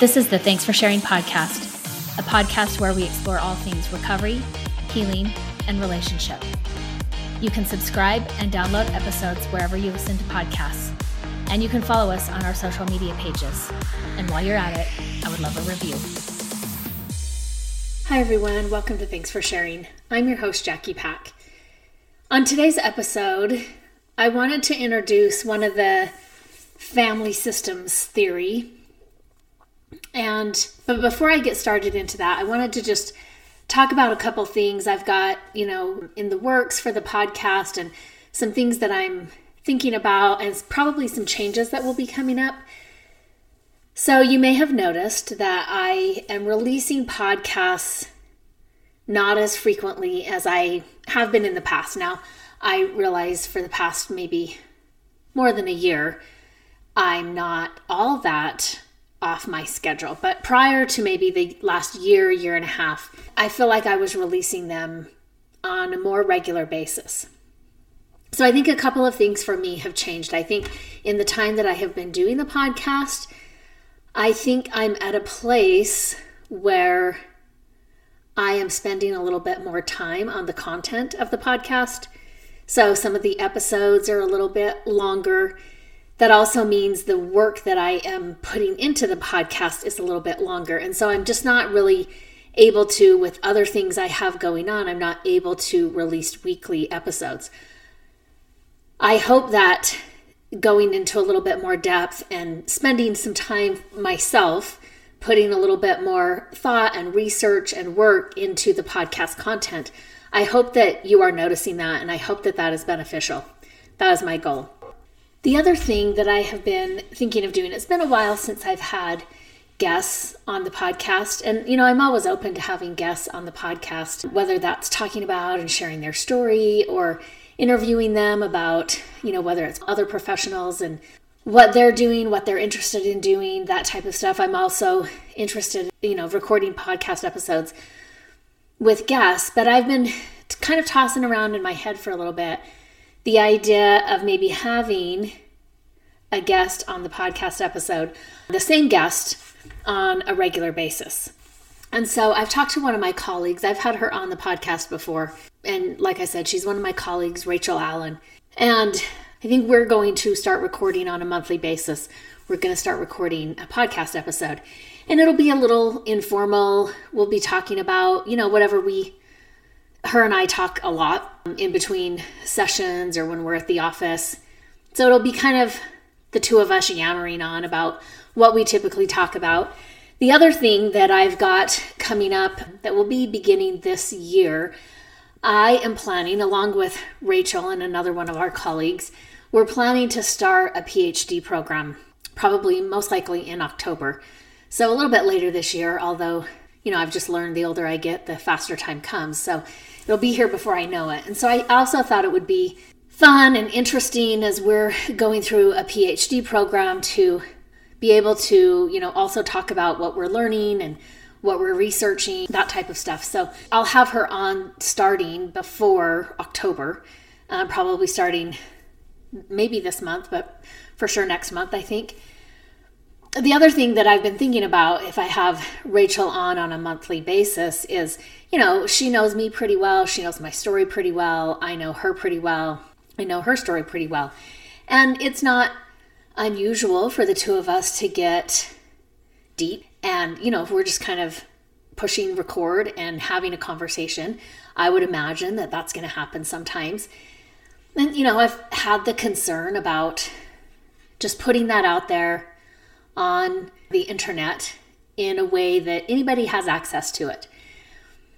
This is the Thanks for Sharing podcast, a podcast where we explore all things recovery, healing, and relationship. You can subscribe and download episodes wherever you listen to podcasts, and you can follow us on our social media pages. And while you're at it, I would love a review. Hi, everyone. Welcome to Thanks for Sharing. I'm your host, Jackie Pack. On today's episode, I wanted to introduce one of the family systems theory. And but before I get started into that, I wanted to just talk about a couple things I've got, you know, in the works for the podcast and some things that I'm thinking about and probably some changes that will be coming up. So you may have noticed that I am releasing podcasts not as frequently as I have been in the past. Now, I realize for the past maybe more than a year, I'm not all that off my schedule. But prior to maybe the last year, year and a half, I feel like I was releasing them on a more regular basis. So I think a couple of things for me have changed. I think in the time that I have been doing the podcast, I think I'm at a place where I am spending a little bit more time on the content of the podcast so some of the episodes are a little bit longer. That also means the work that I am putting into the podcast is a little bit longer. And so I'm just not really able to, with other things I have going on, I'm not able to release weekly episodes. I hope that going into a little bit more depth and spending some time myself putting a little bit more thought and research and work into the podcast content I hope that you are noticing that and I hope that that is beneficial. That is my goal. The other thing that I have been thinking of doing, it's been a while since I've had guests on the podcast. And, you know, I'm always open to having guests on the podcast, whether that's talking about and sharing their story or interviewing them about, you know, whether it's other professionals and what they're doing, what they're interested in doing, that type of stuff. I'm also interested, you know, recording podcast episodes with guests, but I've been kind of tossing around in my head for a little bit the idea of maybe having a guest on the podcast episode, the same guest on a regular basis. And so I've talked to one of my colleagues. I've had her on the podcast before. And like I said, she's one of my colleagues, Rachel Allen. And I think we're going to start recording on a monthly basis. We're going to start recording a podcast episode and it'll be a little informal. We'll be talking about, you know, whatever we, her and I talk a lot in between sessions or when we're at the office. So it'll be kind of the two of us yammering on about what we typically talk about. The other thing that I've got coming up that will be beginning this year, I am planning, along with Rachel and another one of our colleagues, we're planning to start a PhD program, probably most likely in October. So a little bit later this year, although, you know, I've just learned the older I get, the faster time comes. So it'll be here before I know it. And so I also thought it would be fun and interesting as we're going through a PhD program to be able to, you know, also talk about what we're learning and what we're researching, that type of stuff. So I'll have her on starting before October, uh, probably starting maybe this month, but for sure next month, I think the other thing that I've been thinking about if I have Rachel on on a monthly basis is, you know, she knows me pretty well. She knows my story pretty well. I know her pretty well. I know her story pretty well. And it's not unusual for the two of us to get deep. And, you know, if we're just kind of pushing record and having a conversation, I would imagine that that's going to happen sometimes. And, you know, I've had the concern about just putting that out there on the internet in a way that anybody has access to it.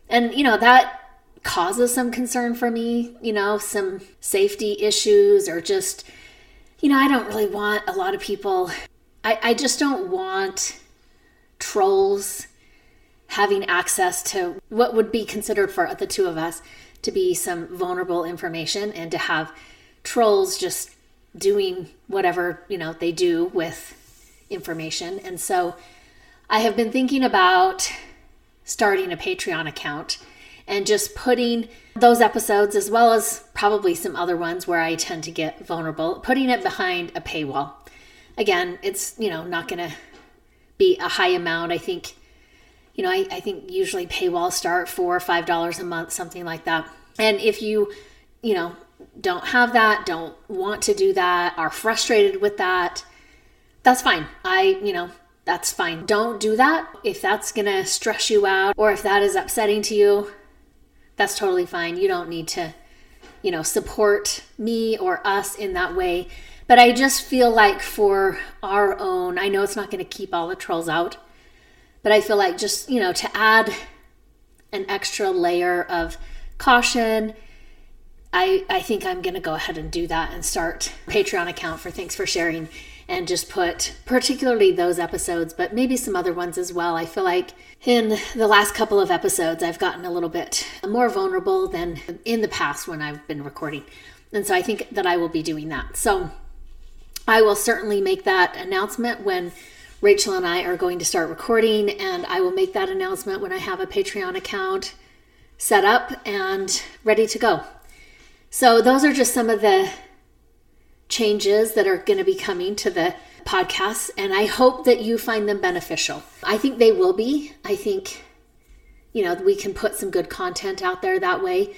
And, you know, that causes some concern for me, you know, some safety issues or just, you know, I don't really want a lot of people, I, I just don't want trolls having access to what would be considered for the two of us to be some vulnerable information and to have trolls just doing whatever, you know, they do with information. And so I have been thinking about starting a Patreon account and just putting those episodes, as well as probably some other ones where I tend to get vulnerable, putting it behind a paywall. Again, it's, you know, not going to be a high amount. I think, you know, I, I think usually paywalls start four or five dollars a month, something like that. And if you, you know, don't have that, don't want to do that, are frustrated with that, that's fine. I, you know, that's fine. Don't do that. If that's going to stress you out or if that is upsetting to you, that's totally fine. You don't need to, you know, support me or us in that way. But I just feel like for our own, I know it's not going to keep all the trolls out, but I feel like just, you know, to add an extra layer of caution I, I think I'm going to go ahead and do that and start Patreon account for Thanks for Sharing and just put particularly those episodes, but maybe some other ones as well. I feel like in the last couple of episodes, I've gotten a little bit more vulnerable than in the past when I've been recording. And so I think that I will be doing that. So I will certainly make that announcement when Rachel and I are going to start recording, and I will make that announcement when I have a Patreon account set up and ready to go. So, those are just some of the changes that are going to be coming to the podcast, and I hope that you find them beneficial. I think they will be. I think, you know, we can put some good content out there that way.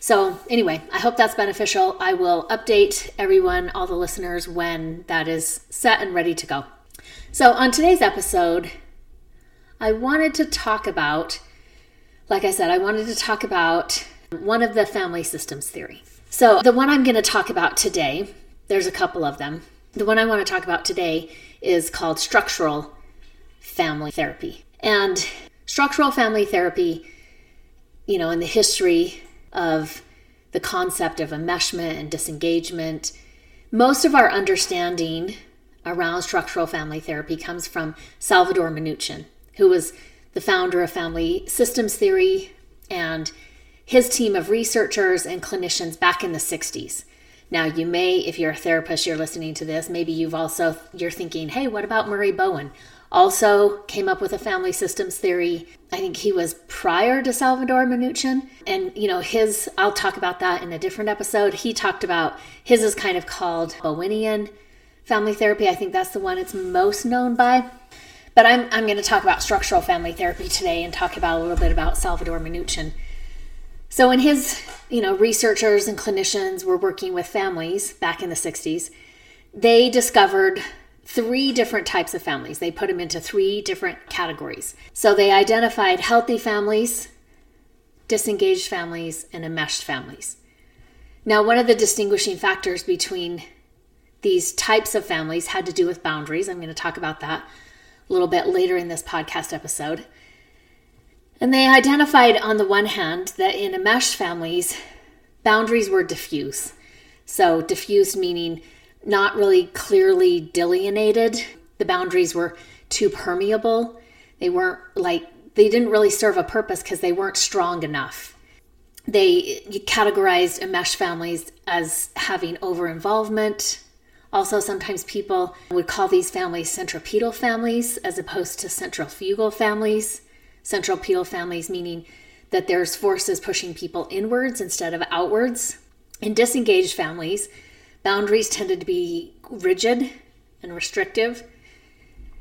So, anyway, I hope that's beneficial. I will update everyone, all the listeners, when that is set and ready to go. So, on today's episode, I wanted to talk about, like I said, I wanted to talk about one of the family systems theory. So, the one I'm going to talk about today, there's a couple of them. The one I want to talk about today is called structural family therapy. And structural family therapy, you know, in the history of the concept of enmeshment and disengagement, most of our understanding around structural family therapy comes from Salvador Minuchin, who was the founder of family systems theory and his team of researchers and clinicians back in the 60s. Now, you may, if you're a therapist, you're listening to this, maybe you've also, you're thinking, hey, what about Murray Bowen? Also came up with a family systems theory. I think he was prior to Salvador Minuchin. And, you know, his, I'll talk about that in a different episode. He talked about, his is kind of called Bowenian family therapy. I think that's the one it's most known by. But I'm, I'm going to talk about structural family therapy today and talk about a little bit about Salvador Minuchin. So, when his, you know, researchers and clinicians were working with families back in the 60s, they discovered three different types of families. They put them into three different categories. So, they identified healthy families, disengaged families, and enmeshed families. Now, one of the distinguishing factors between these types of families had to do with boundaries. I'm going to talk about that a little bit later in this podcast episode. And they identified, on the one hand, that in enmeshed families, boundaries were diffuse. So, diffuse meaning not really clearly delineated. The boundaries were too permeable. They weren't like, they didn't really serve a purpose because they weren't strong enough. They categorized enmeshed families as having over involvement. Also, sometimes people would call these families centripetal families as opposed to centrifugal families centripetal families, meaning that there's forces pushing people inwards instead of outwards. In disengaged families, boundaries tended to be rigid and restrictive.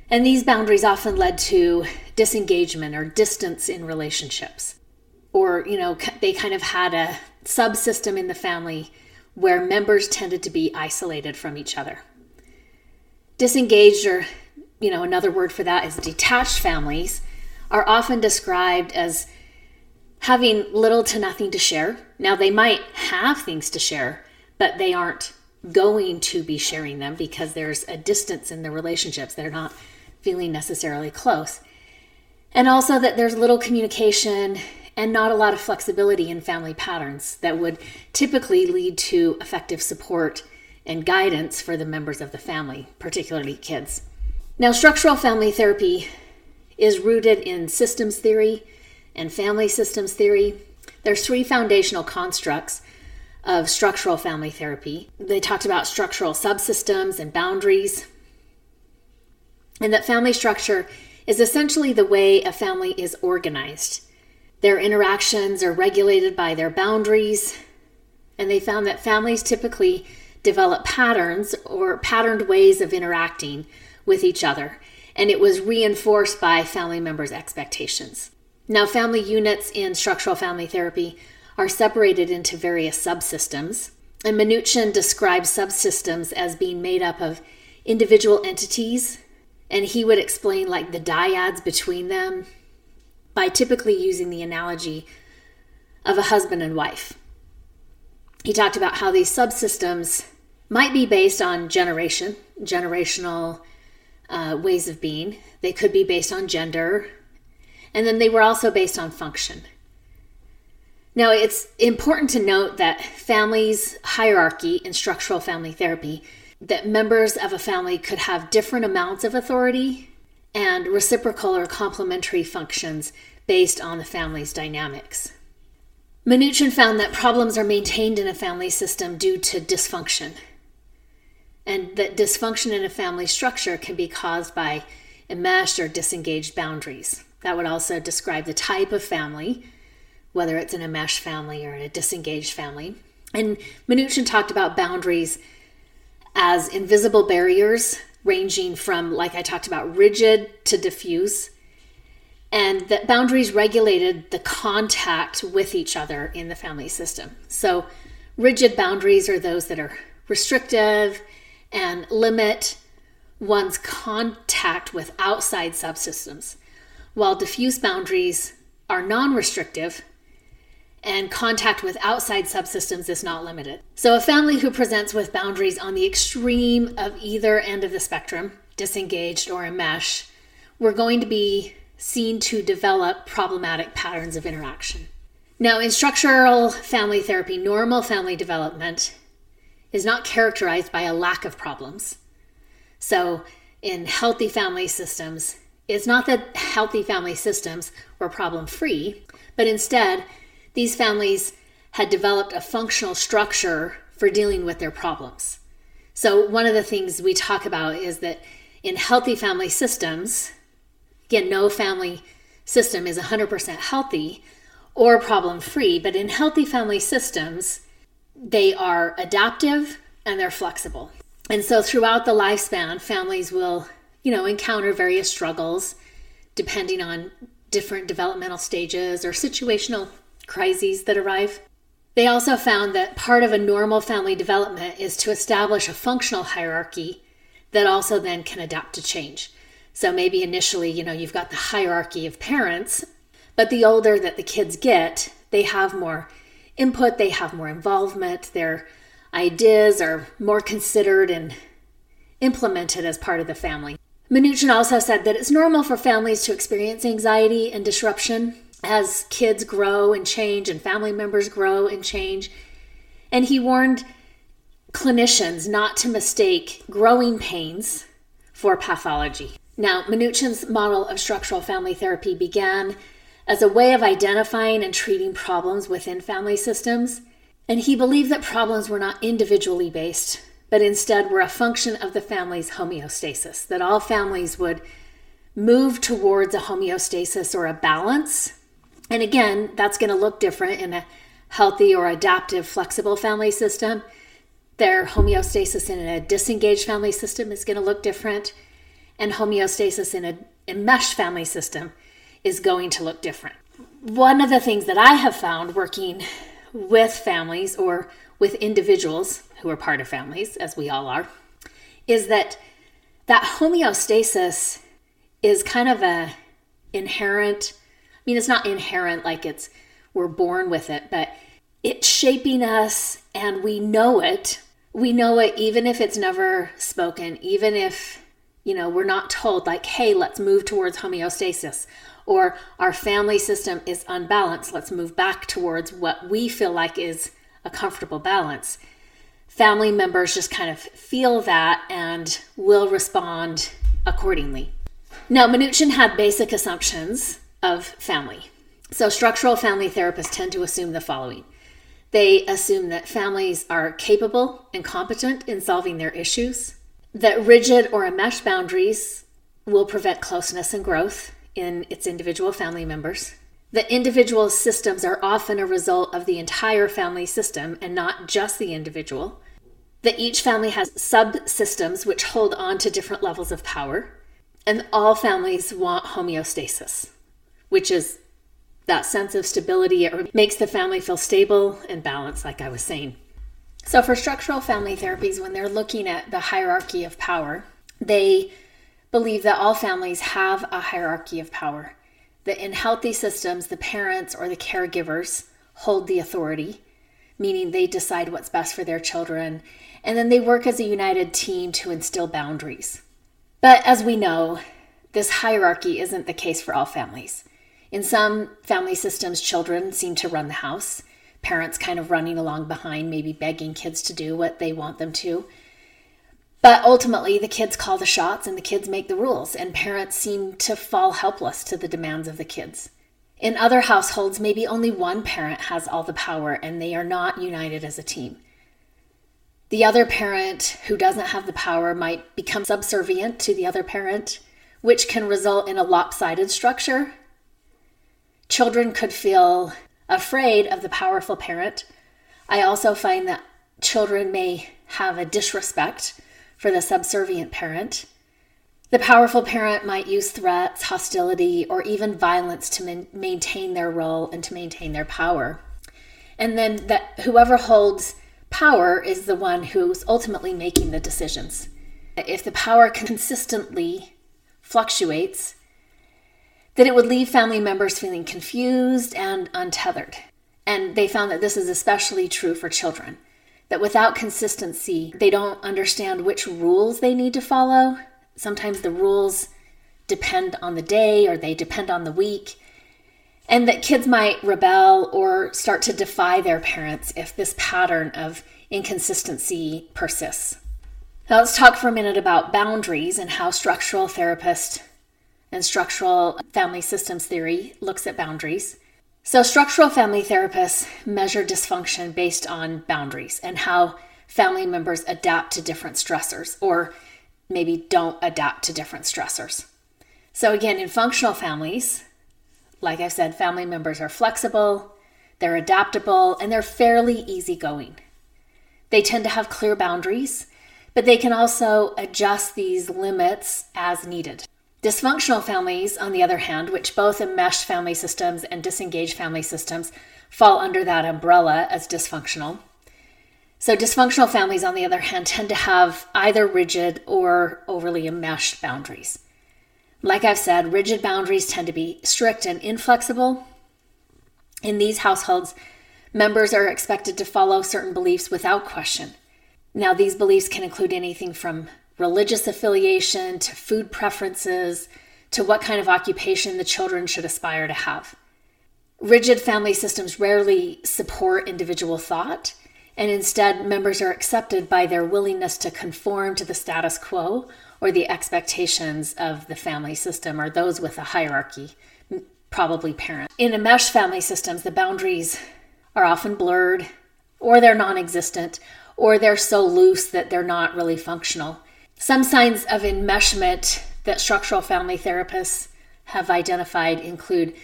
And these boundaries often led to disengagement or distance in relationships. Or, you know, they kind of had a subsystem in the family where members tended to be isolated from each other. Disengaged, or, you know, another word for that is detached families, are often described as having little to nothing to share. Now, they might have things to share, but they aren't going to be sharing them because there's a distance in the relationships. They're not feeling necessarily close. And also that there's little communication and not a lot of flexibility in family patterns that would typically lead to effective support and guidance for the members of the family, particularly kids. Now, structural family therapy is rooted in systems theory and family systems theory. There's three foundational constructs of structural family therapy. They talked about structural subsystems and boundaries, and that family structure is essentially the way a family is organized. Their interactions are regulated by their boundaries, and they found that families typically develop patterns or patterned ways of interacting with each other and it was reinforced by family members' expectations. Now, family units in structural family therapy are separated into various subsystems, and Minuchin describes subsystems as being made up of individual entities, and he would explain like the dyads between them by typically using the analogy of a husband and wife. He talked about how these subsystems might be based on generation, generational uh, ways of being. They could be based on gender, and then they were also based on function. Now, it's important to note that families' hierarchy in structural family therapy, that members of a family could have different amounts of authority and reciprocal or complementary functions based on the family's dynamics. Minuchin found that problems are maintained in a family system due to dysfunction, and that dysfunction in a family structure can be caused by enmeshed or disengaged boundaries. That would also describe the type of family, whether it's an enmeshed family or a disengaged family. And Minuchin talked about boundaries as invisible barriers ranging from, like I talked about, rigid to diffuse and that boundaries regulated the contact with each other in the family system. So, rigid boundaries are those that are restrictive and limit one's contact with outside subsystems, while diffuse boundaries are non restrictive and contact with outside subsystems is not limited. So, a family who presents with boundaries on the extreme of either end of the spectrum, disengaged or enmeshed, we're going to be seen to develop problematic patterns of interaction. Now, in structural family therapy, normal family development is not characterized by a lack of problems. So, in healthy family systems, it's not that healthy family systems were problem free, but instead, these families had developed a functional structure for dealing with their problems. So, one of the things we talk about is that in healthy family systems, Again, no family system is 100% healthy or problem free, but in healthy family systems, they are adaptive and they're flexible. And so throughout the lifespan, families will, you know, encounter various struggles depending on different developmental stages or situational crises that arrive. They also found that part of a normal family development is to establish a functional hierarchy that also then can adapt to change. So maybe initially, you know, you've got the hierarchy of parents, but the older that the kids get, they have more input, they have more involvement, their ideas are more considered and implemented as part of the family. Minuchin also said that it's normal for families to experience anxiety and disruption as kids grow and change and family members grow and change. And he warned clinicians not to mistake growing pains for pathology. Now, Minuchin's model of structural family therapy began as a way of identifying and treating problems within family systems, and he believed that problems were not individually based, but instead were a function of the family's homeostasis, that all families would move towards a homeostasis or a balance. And again, that's going to look different in a healthy or adaptive, flexible family system. Their homeostasis in a disengaged family system is going to look different and homeostasis in a enmeshed family system is going to look different. One of the things that I have found working with families or with individuals who are part of families, as we all are, is that that homeostasis is kind of a inherent I mean it's not inherent like it's we're born with it, but it's shaping us and we know it. We know it even if it's never spoken, even if you know, we're not told, like, hey, let's move towards homeostasis, or our family system is unbalanced, let's move back towards what we feel like is a comfortable balance. Family members just kind of feel that and will respond accordingly. Now, Minuchin had basic assumptions of family. So, structural family therapists tend to assume the following they assume that families are capable and competent in solving their issues that rigid or enmeshed boundaries will prevent closeness and growth in its individual family members. The individual systems are often a result of the entire family system and not just the individual. That each family has subsystems which hold on to different levels of power. And all families want homeostasis, which is that sense of stability. It makes the family feel stable and balanced, like I was saying. So, for structural family therapies, when they're looking at the hierarchy of power, they believe that all families have a hierarchy of power. That in healthy systems, the parents or the caregivers hold the authority, meaning they decide what's best for their children, and then they work as a united team to instill boundaries. But as we know, this hierarchy isn't the case for all families. In some family systems, children seem to run the house, parents kind of running along behind, maybe begging kids to do what they want them to. But ultimately, the kids call the shots and the kids make the rules, and parents seem to fall helpless to the demands of the kids. In other households, maybe only one parent has all the power and they are not united as a team. The other parent who doesn't have the power might become subservient to the other parent, which can result in a lopsided structure. Children could feel afraid of the powerful parent. I also find that children may have a disrespect for the subservient parent. The powerful parent might use threats, hostility, or even violence to man- maintain their role and to maintain their power. And then that whoever holds power is the one who's ultimately making the decisions. If the power consistently fluctuates, then it would leave family members feeling confused and untethered. And they found that this is especially true for children, that without consistency, they don't understand which rules they need to follow. Sometimes the rules depend on the day or they depend on the week and that kids might rebel or start to defy their parents if this pattern of inconsistency persists. Now, let's talk for a minute about boundaries and how structural therapist and structural family systems theory looks at boundaries. So, structural family therapists measure dysfunction based on boundaries and how family members adapt to different stressors or maybe don't adapt to different stressors. So, again, in functional families, like I said, family members are flexible, they're adaptable, and they're fairly easygoing. They tend to have clear boundaries, but they can also adjust these limits as needed. Dysfunctional families, on the other hand, which both enmeshed family systems and disengaged family systems fall under that umbrella as dysfunctional. So, dysfunctional families, on the other hand, tend to have either rigid or overly enmeshed boundaries. Like I've said, rigid boundaries tend to be strict and inflexible. In these households, members are expected to follow certain beliefs without question. Now, these beliefs can include anything from religious affiliation to food preferences to what kind of occupation the children should aspire to have. Rigid family systems rarely support individual thought, and instead, members are accepted by their willingness to conform to the status quo or the expectations of the family system or those with a hierarchy, probably parents. In enmeshed family systems, the boundaries are often blurred or they're non existent or they're so loose that they're not really functional. Some signs of enmeshment that structural family therapists have identified include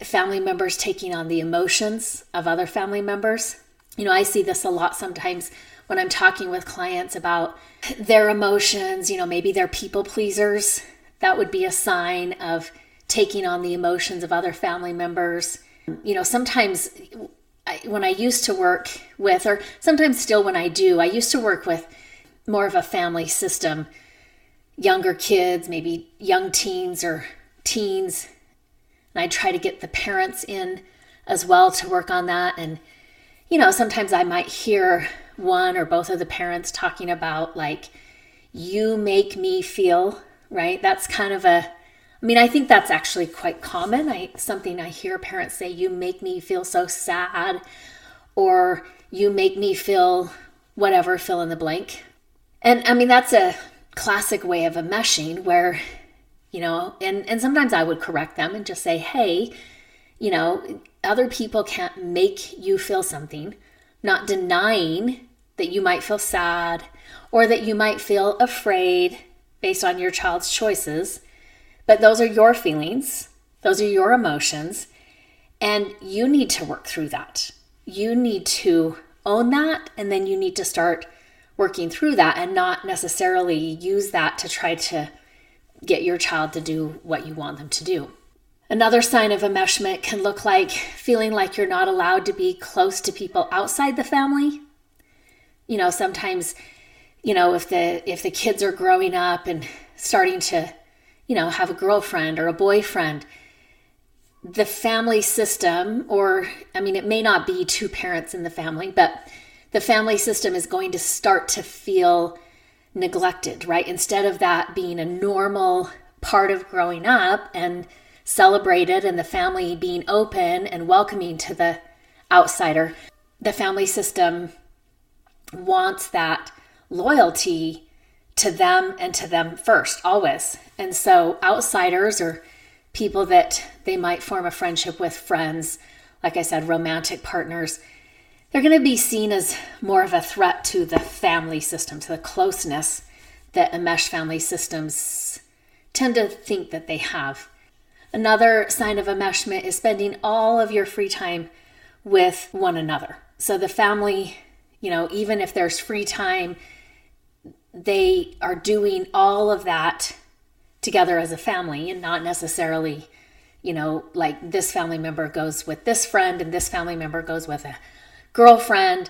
family members taking on the emotions of other family members. You know, I see this a lot sometimes when I'm talking with clients about their emotions, you know, maybe they're people pleasers. That would be a sign of taking on the emotions of other family members. You know, sometimes when I used to work with, or sometimes still when I do, I used to work with more of a family system, younger kids, maybe young teens or teens. And I try to get the parents in as well to work on that. And, you know, sometimes I might hear one or both of the parents talking about like you make me feel right that's kind of a i mean i think that's actually quite common i something i hear parents say you make me feel so sad or you make me feel whatever fill in the blank and i mean that's a classic way of a meshing where you know and and sometimes i would correct them and just say hey you know other people can't make you feel something not denying that you might feel sad or that you might feel afraid based on your child's choices. But those are your feelings, those are your emotions, and you need to work through that. You need to own that, and then you need to start working through that and not necessarily use that to try to get your child to do what you want them to do. Another sign of enmeshment can look like feeling like you're not allowed to be close to people outside the family. You know, sometimes, you know, if the if the kids are growing up and starting to, you know, have a girlfriend or a boyfriend, the family system or I mean it may not be two parents in the family, but the family system is going to start to feel neglected, right? Instead of that being a normal part of growing up and celebrated and the family being open and welcoming to the outsider, the family system wants that loyalty to them and to them first, always. And so, outsiders or people that they might form a friendship with, friends, like I said, romantic partners, they're going to be seen as more of a threat to the family system, to the closeness that enmeshed family systems tend to think that they have. Another sign of enmeshment is spending all of your free time with one another. So the family, you know, even if there's free time, they are doing all of that together as a family and not necessarily, you know, like this family member goes with this friend and this family member goes with a girlfriend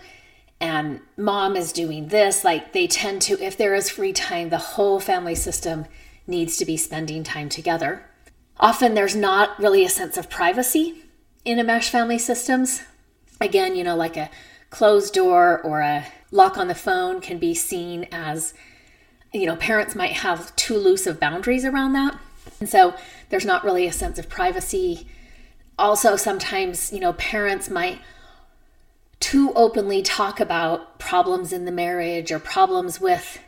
and mom is doing this. Like they tend to, if there is free time, the whole family system needs to be spending time together. Often there's not really a sense of privacy in enmeshed family systems. Again, you know, like a closed door or a lock on the phone can be seen as, you know, parents might have too loose of boundaries around that. And so there's not really a sense of privacy. Also, sometimes, you know, parents might too openly talk about problems in the marriage or problems with,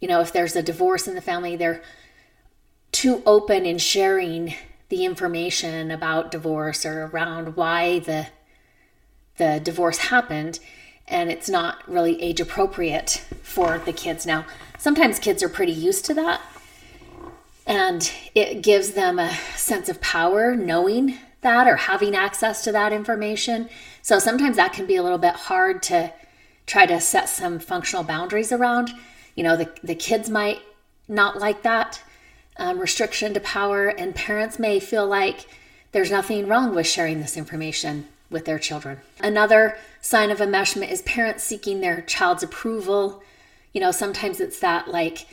you know, if there's a divorce in the family, they're too open in sharing the information about divorce or around why the the divorce happened. And it's not really age appropriate for the kids. Now sometimes kids are pretty used to that. And it gives them a sense of power knowing that or having access to that information so sometimes that can be a little bit hard to try to set some functional boundaries around you know the, the kids might not like that um, restriction to power, and parents may feel like there's nothing wrong with sharing this information with their children. Another sign of enmeshment is parents seeking their child's approval. You know, sometimes it's that like,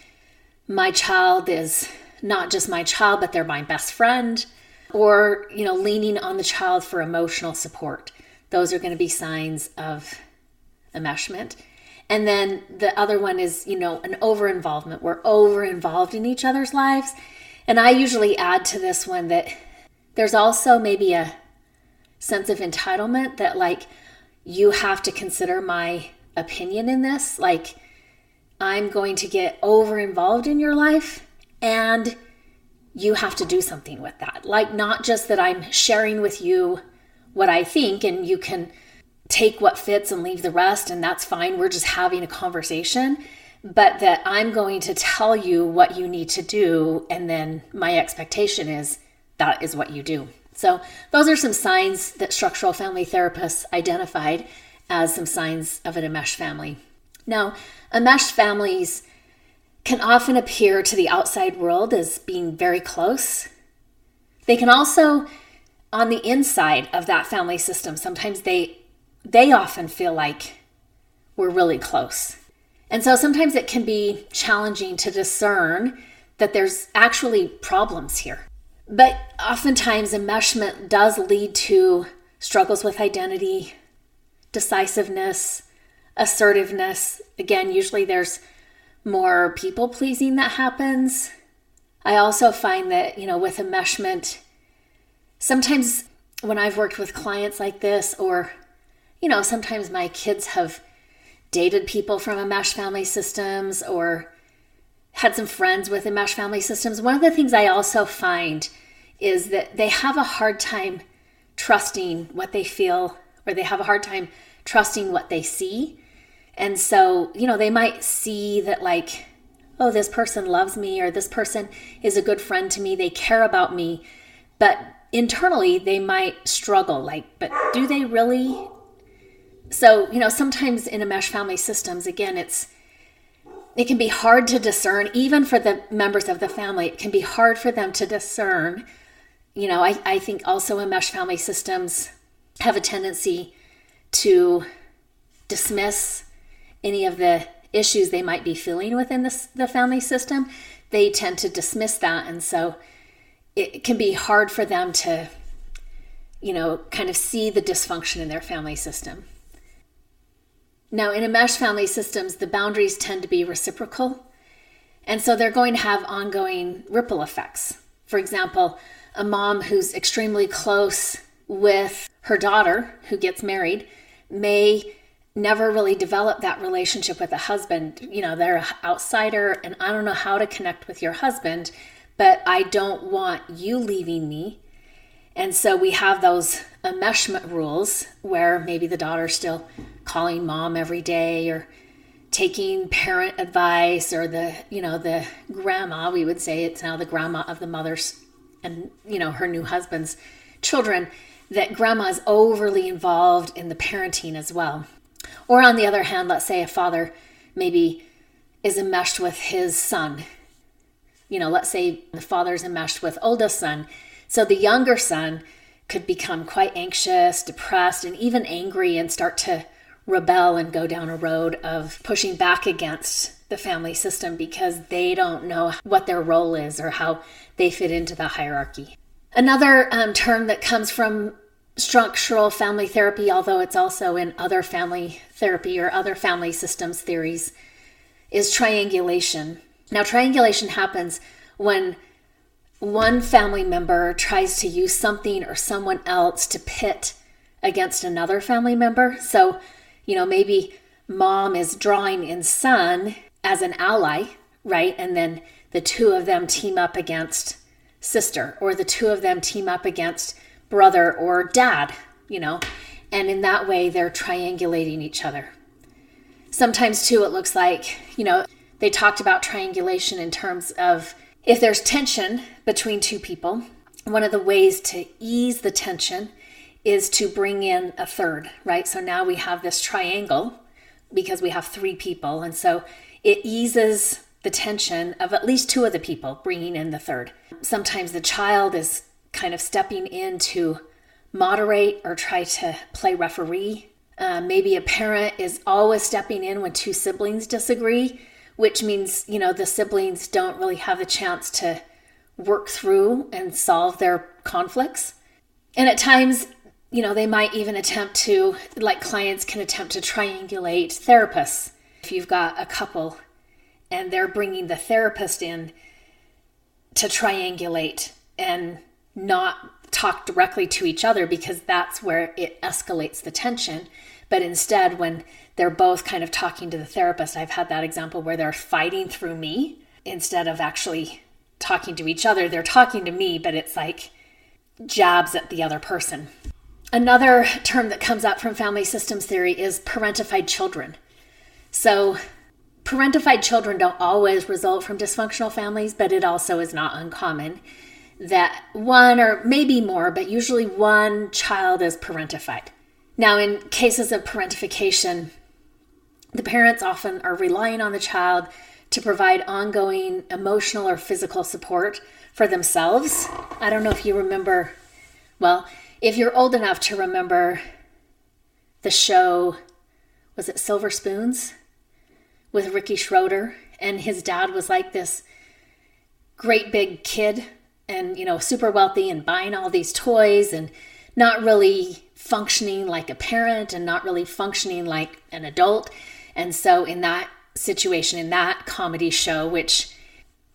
my child is not just my child, but they're my best friend, or, you know, leaning on the child for emotional support. Those are going to be signs of enmeshment. And then the other one is, you know, an over involvement. We're over involved in each other's lives. And I usually add to this one that there's also maybe a sense of entitlement that, like, you have to consider my opinion in this. Like, I'm going to get over involved in your life and you have to do something with that. Like, not just that I'm sharing with you what I think and you can take what fits and leave the rest, and that's fine. We're just having a conversation. But that I'm going to tell you what you need to do, and then my expectation is that is what you do. So, those are some signs that structural family therapists identified as some signs of an enmeshed family. Now, enmeshed families can often appear to the outside world as being very close. They can also, on the inside of that family system, sometimes they they often feel like we're really close. And so sometimes it can be challenging to discern that there's actually problems here. But oftentimes, enmeshment does lead to struggles with identity, decisiveness, assertiveness. Again, usually there's more people pleasing that happens. I also find that, you know, with enmeshment, sometimes when I've worked with clients like this or you know, sometimes my kids have dated people from enmeshed family systems or had some friends with enmeshed family systems. One of the things I also find is that they have a hard time trusting what they feel or they have a hard time trusting what they see. And so, you know, they might see that, like, oh, this person loves me or this person is a good friend to me, they care about me. But internally, they might struggle like, but do they really so, you know, sometimes in enmeshed family systems, again, it's it can be hard to discern, even for the members of the family, it can be hard for them to discern. You know, I, I think also enmeshed family systems have a tendency to dismiss any of the issues they might be feeling within the, the family system. They tend to dismiss that. And so it can be hard for them to, you know, kind of see the dysfunction in their family system. Now, in enmeshed family systems, the boundaries tend to be reciprocal. And so they're going to have ongoing ripple effects. For example, a mom who's extremely close with her daughter who gets married may never really develop that relationship with a husband. You know, they're an outsider, and I don't know how to connect with your husband, but I don't want you leaving me. And so we have those enmeshment rules where maybe the daughter's still calling mom every day or taking parent advice or the, you know, the grandma, we would say it's now the grandma of the mother's and, you know, her new husband's children, that grandma is overly involved in the parenting as well. Or on the other hand, let's say a father maybe is enmeshed with his son. You know, let's say the father's enmeshed with oldest son. So the younger son could become quite anxious, depressed, and even angry and start to rebel and go down a road of pushing back against the family system because they don't know what their role is or how they fit into the hierarchy. Another um, term that comes from structural family therapy, although it's also in other family therapy or other family systems theories, is triangulation. Now, triangulation happens when one family member tries to use something or someone else to pit against another family member. So, you know, maybe mom is drawing in son as an ally, right? And then the two of them team up against sister, or the two of them team up against brother or dad, you know, and in that way they're triangulating each other. Sometimes, too, it looks like, you know, they talked about triangulation in terms of if there's tension between two people, one of the ways to ease the tension is to bring in a third, right? So now we have this triangle because we have three people. And so it eases the tension of at least two of the people bringing in the third. Sometimes the child is kind of stepping in to moderate or try to play referee. Uh, maybe a parent is always stepping in when two siblings disagree, which means, you know, the siblings don't really have a chance to work through and solve their conflicts. And at times, you know, they might even attempt to, like clients can attempt to triangulate therapists. If you've got a couple and they're bringing the therapist in to triangulate and not talk directly to each other because that's where it escalates the tension. But instead, when they're both kind of talking to the therapist, I've had that example where they're fighting through me instead of actually talking to each other. They're talking to me, but it's like jabs at the other person. Another term that comes up from family systems theory is parentified children. So, parentified children don't always result from dysfunctional families, but it also is not uncommon that one or maybe more, but usually one child is parentified. Now, in cases of parentification, the parents often are relying on the child to provide ongoing emotional or physical support for themselves. I don't know if you remember, well, if you're old enough to remember the show, was it Silver Spoons with Ricky Schroder? And his dad was like this great big kid and you know super wealthy and buying all these toys and not really functioning like a parent and not really functioning like an adult and so in that situation in that comedy show which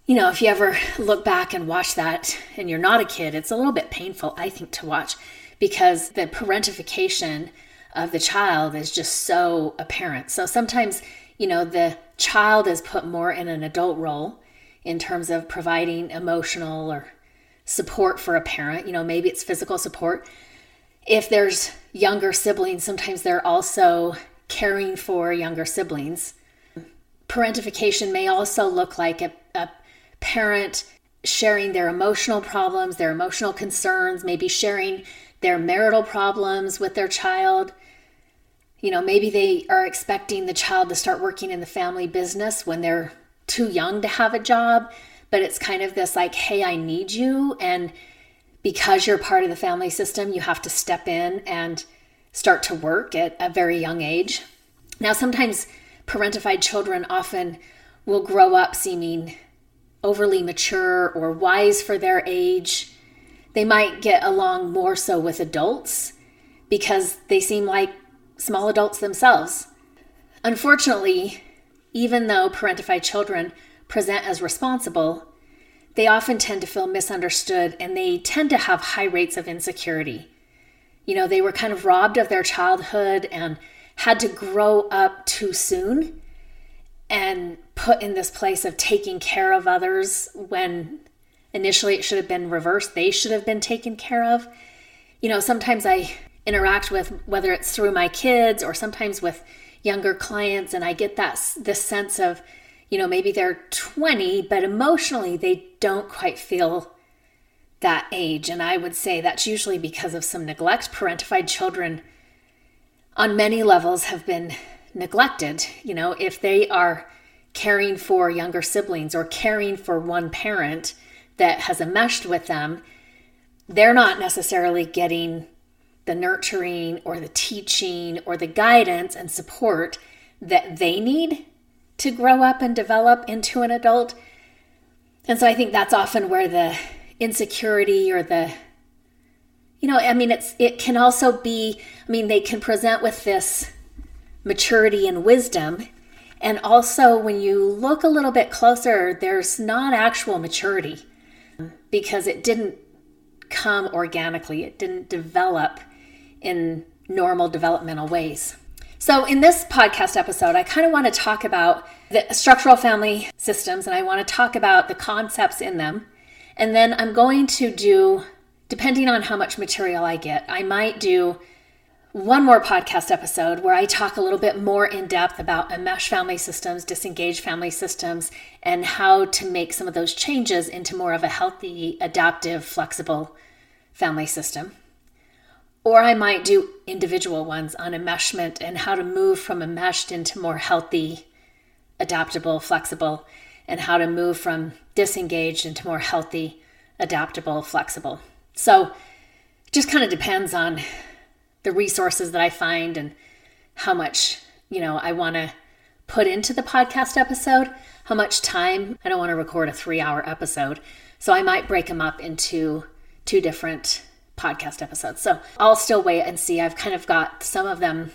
you know if you ever look back and watch that and you're not a kid it's a little bit painful i think to watch because the parentification of the child is just so apparent so sometimes you know the child is put more in an adult role in terms of providing emotional or support for a parent. You know, maybe it's physical support. If there's younger siblings, sometimes they're also caring for younger siblings. Parentification may also look like a, a parent sharing their emotional problems, their emotional concerns, maybe sharing their marital problems with their child. You know, maybe they are expecting the child to start working in the family business when they're too young to have a job, but it's kind of this like, hey, I need you. And because you're part of the family system, you have to step in and start to work at a very young age. Now, sometimes parentified children often will grow up seeming overly mature or wise for their age. They might get along more so with adults because they seem like small adults themselves. Unfortunately, even though parentified children present as responsible, they often tend to feel misunderstood and they tend to have high rates of insecurity. You know, they were kind of robbed of their childhood and had to grow up too soon and put in this place of taking care of others when initially it should have been reversed. They should have been taken care of. You know, sometimes I interact with whether it's through my kids or sometimes with younger clients and I get that this sense of, you know, maybe they're 20 but emotionally they don't quite feel that age and I would say that's usually because of some neglect. Parentified children on many levels have been neglected. You know, if they are caring for younger siblings or caring for one parent that has enmeshed with them, they're not necessarily getting the nurturing or the teaching or the guidance and support that they need to grow up and develop into an adult. And so I think that's often where the insecurity or the you know, I mean it's it can also be I mean they can present with this maturity and wisdom. And also, when you look a little bit closer, there's not actual maturity because it didn't come organically, it didn't develop in normal developmental ways. So, in this podcast episode, I kind of want to talk about the structural family systems and I want to talk about the concepts in them. And then I'm going to do, depending on how much material I get, I might do one more podcast episode where I talk a little bit more in depth about enmesh family systems, disengaged family systems, and how to make some of those changes into more of a healthy, adaptive, flexible family system. Or I might do individual ones on enmeshment and how to move from enmeshed into more healthy, adaptable, flexible, and how to move from disengaged into more healthy, adaptable, flexible. So, it just kind of depends on the resources that I find and how much, you know, I want to put into the podcast episode, how much time. I don't want to record a three hour episode. So I might break them up into two different podcast episodes. So I'll still wait and see. I've kind of got some of them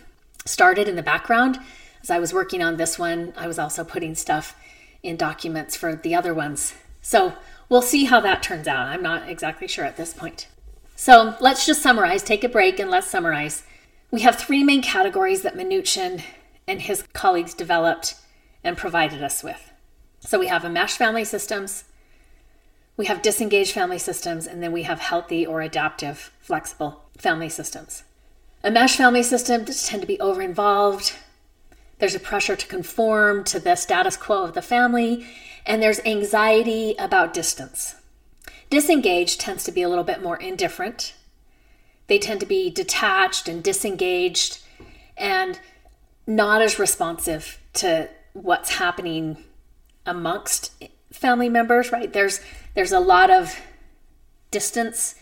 started in the background. As I was working on this one, I was also putting stuff in documents for the other ones. So we'll see how that turns out. I'm not exactly sure at this point. So let's just summarize, take a break, and let's summarize. We have three main categories that Minuchin and his colleagues developed and provided us with. So we have enmeshed family systems, we have disengaged family systems, and then we have healthy or adaptive, flexible family systems. Enmeshed family systems tend to be over involved. There's a pressure to conform to the status quo of the family, and there's anxiety about distance. Disengaged tends to be a little bit more indifferent. They tend to be detached and disengaged and not as responsive to what's happening amongst family members, right? There's there's a lot of distance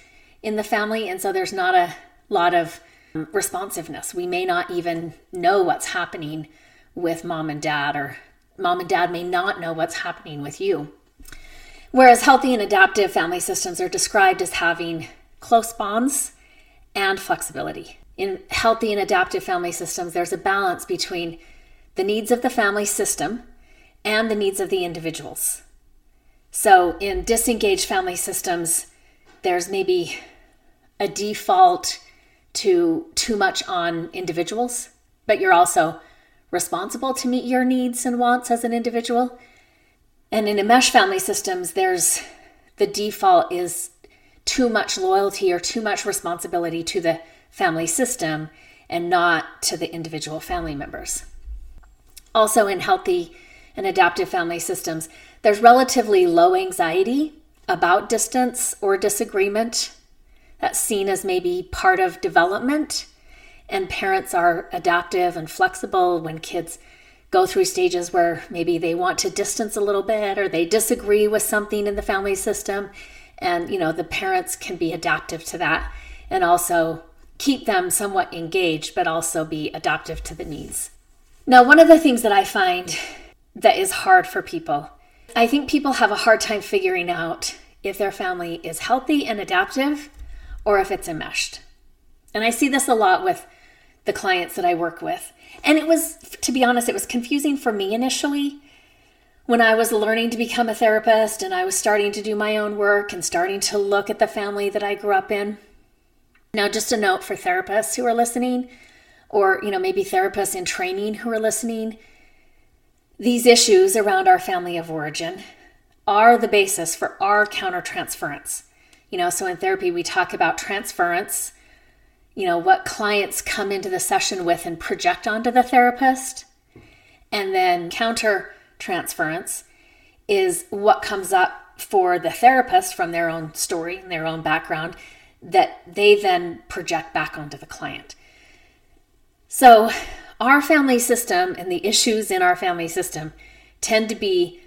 in the family and so there's not a lot of responsiveness. We may not even know what's happening with mom and dad or mom and dad may not know what's happening with you. Whereas healthy and adaptive family systems are described as having close bonds and flexibility. In healthy and adaptive family systems, there's a balance between the needs of the family system and the needs of the individuals. So, in disengaged family systems, there's maybe a default to too much on individuals, but you're also responsible to meet your needs and wants as an individual. And in enmeshed family systems, there's the default is too much loyalty or too much responsibility to the family system and not to the individual family members. Also, in healthy and adaptive family systems, there's relatively low anxiety about distance or disagreement that's seen as maybe part of development. And parents are adaptive and flexible when kids go through stages where maybe they want to distance a little bit or they disagree with something in the family system. And you know the parents can be adaptive to that and also keep them somewhat engaged but also be adaptive to the needs. Now one of the things that i find that is hard for people i think people have a hard time figuring out if their family is healthy and adaptive or if it's enmeshed. And i see this a lot with the clients that i work with and it was to be honest it was confusing for me initially when I was learning to become a therapist and I was starting to do my own work and starting to look at the family that I grew up in. Now, just a note for therapists who are listening, or you know, maybe therapists in training who are listening, these issues around our family of origin are the basis for our countertransference. You know, so in therapy we talk about transference, you know, what clients come into the session with and project onto the therapist, and then counter transference is what comes up for the therapist from their own story and their own background that they then project back onto the client. So, our family system and the issues in our family system tend to be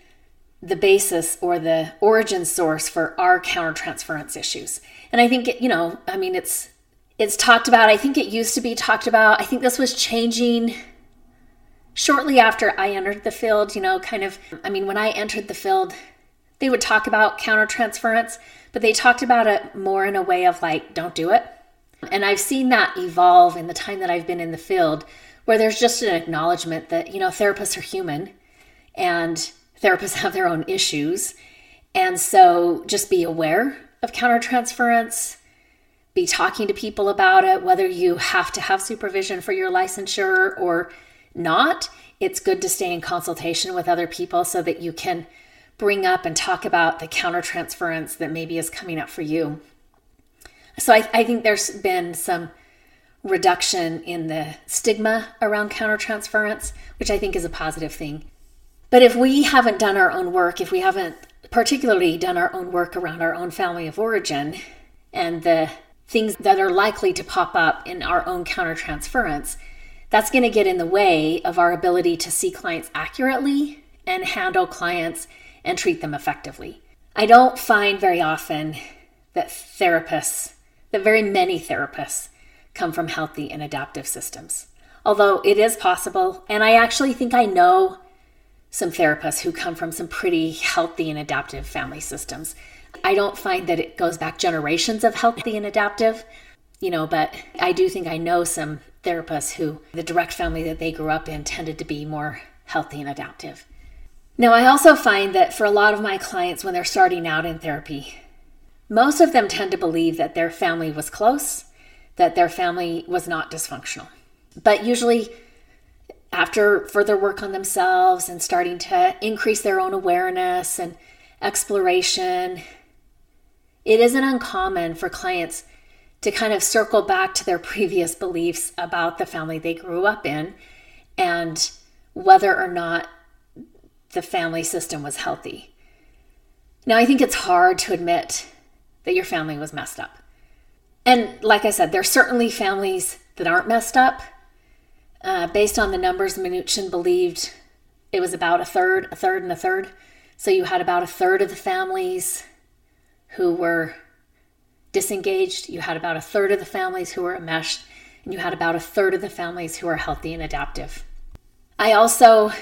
the basis or the origin source for our countertransference issues. And I think you know, I mean it's it's talked about. I think it used to be talked about. I think this was changing shortly after I entered the field, you know, kind of, I mean, when I entered the field, they would talk about countertransference, but they talked about it more in a way of like, don't do it. And I've seen that evolve in the time that I've been in the field, where there's just an acknowledgement that, you know, therapists are human and therapists have their own issues. And so just be aware of countertransference, be talking to people about it, whether you have to have supervision for your licensure or not, it's good to stay in consultation with other people so that you can bring up and talk about the countertransference that maybe is coming up for you. So I, I think there's been some reduction in the stigma around countertransference, which I think is a positive thing. But if we haven't done our own work, if we haven't particularly done our own work around our own family of origin and the things that are likely to pop up in our own countertransference, that's going to get in the way of our ability to see clients accurately and handle clients and treat them effectively. I don't find very often that therapists, that very many therapists, come from healthy and adaptive systems. Although it is possible, and I actually think I know some therapists who come from some pretty healthy and adaptive family systems. I don't find that it goes back generations of healthy and adaptive, you know, but I do think I know some therapists who the direct family that they grew up in tended to be more healthy and adaptive. Now, I also find that for a lot of my clients, when they're starting out in therapy, most of them tend to believe that their family was close, that their family was not dysfunctional. But usually, after further work on themselves and starting to increase their own awareness and exploration, it isn't uncommon for clients to kind of circle back to their previous beliefs about the family they grew up in and whether or not the family system was healthy. Now, I think it's hard to admit that your family was messed up. And like I said, there's certainly families that aren't messed up. Uh, based on the numbers, Minuchin believed it was about a third, a third, and a third. So you had about a third of the families who were disengaged, you had about a third of the families who were enmeshed, and you had about a third of the families who are healthy and adaptive. I also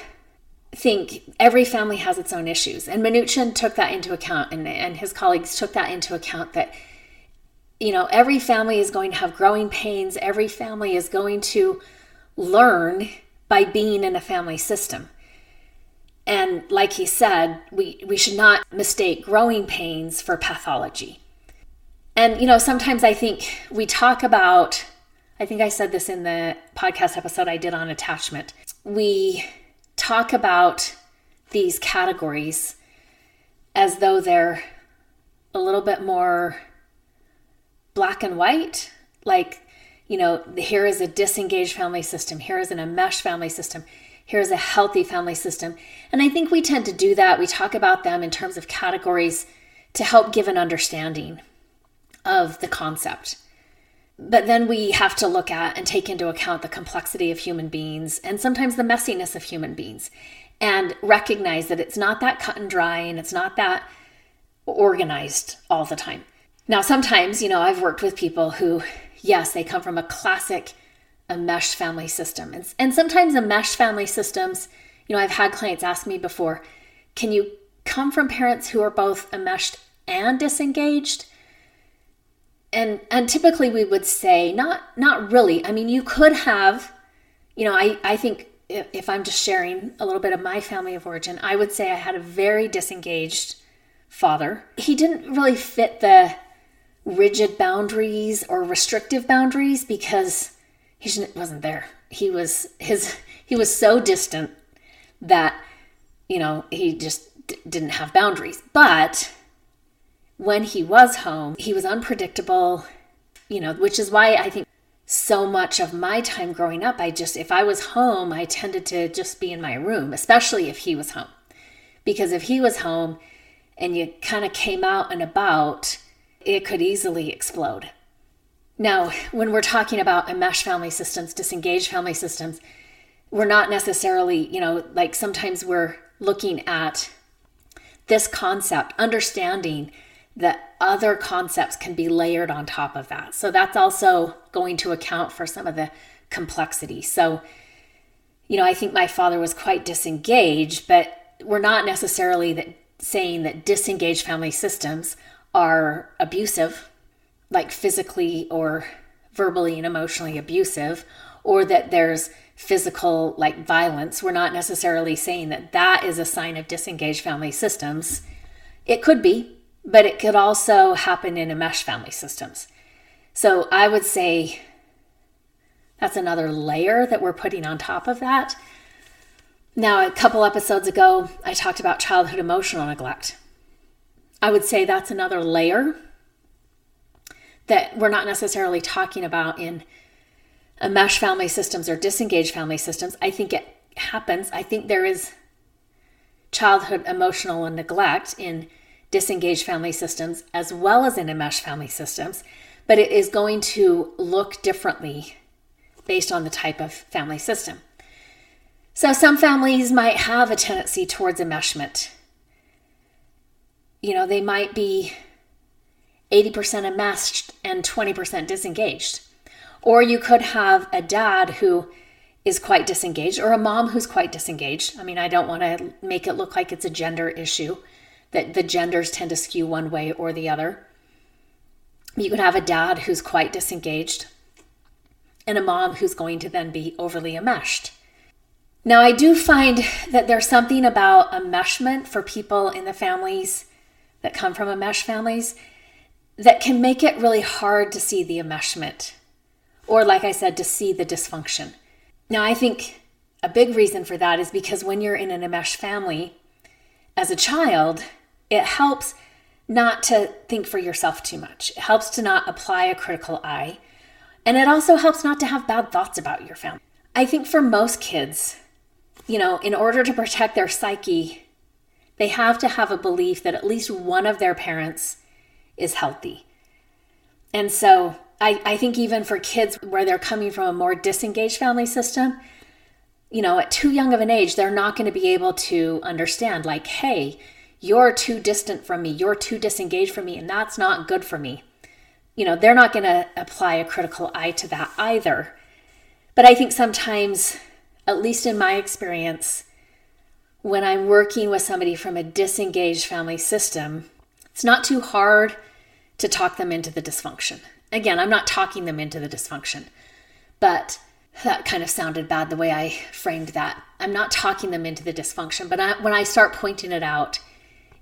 think every family has its own issues, and Minuchin took that into account, and, and his colleagues took that into account that you know every family is going to have growing pains. Every family is going to learn by being in a family system and like he said we, we should not mistake growing pains for pathology and, you know, sometimes I think we talk about, I think I said this in the podcast episode I did on attachment. We talk about these categories as though they're a little bit more black and white. Like, you know, here is a disengaged family system, here is an enmeshed family system, here is a healthy family system. And I think we tend to do that. We talk about them in terms of categories to help give an understanding of the concept. but then we have to look at and take into account the complexity of human beings and sometimes the messiness of human beings and recognize that it's not that cut and dry and it's not that organized all the time. Now, sometimes, you know, I've worked with people who, yes, they come from a classic enmeshed family system. And, and sometimes mesh family systems, you know, I've had clients ask me before, can you come from parents who are both enmeshed and disengaged? And and typically we would say not not really. I mean, you could have, you know, I I think if, if I'm just sharing a little bit of my family of origin, I would say I had a very disengaged father. He didn't really fit the rigid boundaries or restrictive boundaries because he wasn't there. He was his he was so distant that you know he just d- didn't have boundaries. But when he was home, he was unpredictable, you know, which is why I think so much of my time growing up, I just, if I was home, I tended to just be in my room, especially if he was home. Because if he was home and you kind of came out and about, it could easily explode. Now, when we're talking about enmeshed family systems, disengaged family systems, we're not necessarily, you know, like sometimes we're looking at this concept, understanding that other concepts can be layered on top of that. So that's also going to account for some of the complexity. So, you know, I think my father was quite disengaged, but we're not necessarily that saying that disengaged family systems are abusive, like physically or verbally and emotionally abusive, or that there's physical like violence. We're not necessarily saying that that is a sign of disengaged family systems. It could be, but it could also happen in enmeshed family systems. So I would say that's another layer that we're putting on top of that. Now, a couple episodes ago, I talked about childhood emotional neglect. I would say that's another layer that we're not necessarily talking about in enmeshed family systems or disengaged family systems. I think it happens. I think there is childhood emotional neglect in disengaged family systems as well as in enmeshed family systems, but it is going to look differently based on the type of family system. So, some families might have a tendency towards enmeshment. You know, they might be 80% enmeshed and 20% disengaged. Or you could have a dad who is quite disengaged or a mom who's quite disengaged. I mean, I don't want to make it look like it's a gender issue, that the genders tend to skew one way or the other. You could have a dad who's quite disengaged and a mom who's going to then be overly enmeshed. Now, I do find that there's something about enmeshment for people in the families that come from enmeshed families that can make it really hard to see the enmeshment, or like I said, to see the dysfunction. Now, I think a big reason for that is because when you're in an enmeshed family as a child, it helps not to think for yourself too much. It helps to not apply a critical eye. And it also helps not to have bad thoughts about your family. I think for most kids, you know, in order to protect their psyche, they have to have a belief that at least one of their parents is healthy. And so I, I think even for kids where they're coming from a more disengaged family system, you know, at too young of an age, they're not going to be able to understand, like, hey, you're too distant from me, you're too disengaged from me, and that's not good for me. You know, they're not going to apply a critical eye to that either. But I think sometimes, at least in my experience, when I'm working with somebody from a disengaged family system, it's not too hard to talk them into the dysfunction. Again, I'm not talking them into the dysfunction, but that kind of sounded bad the way I framed that. I'm not talking them into the dysfunction, but I, when I start pointing it out,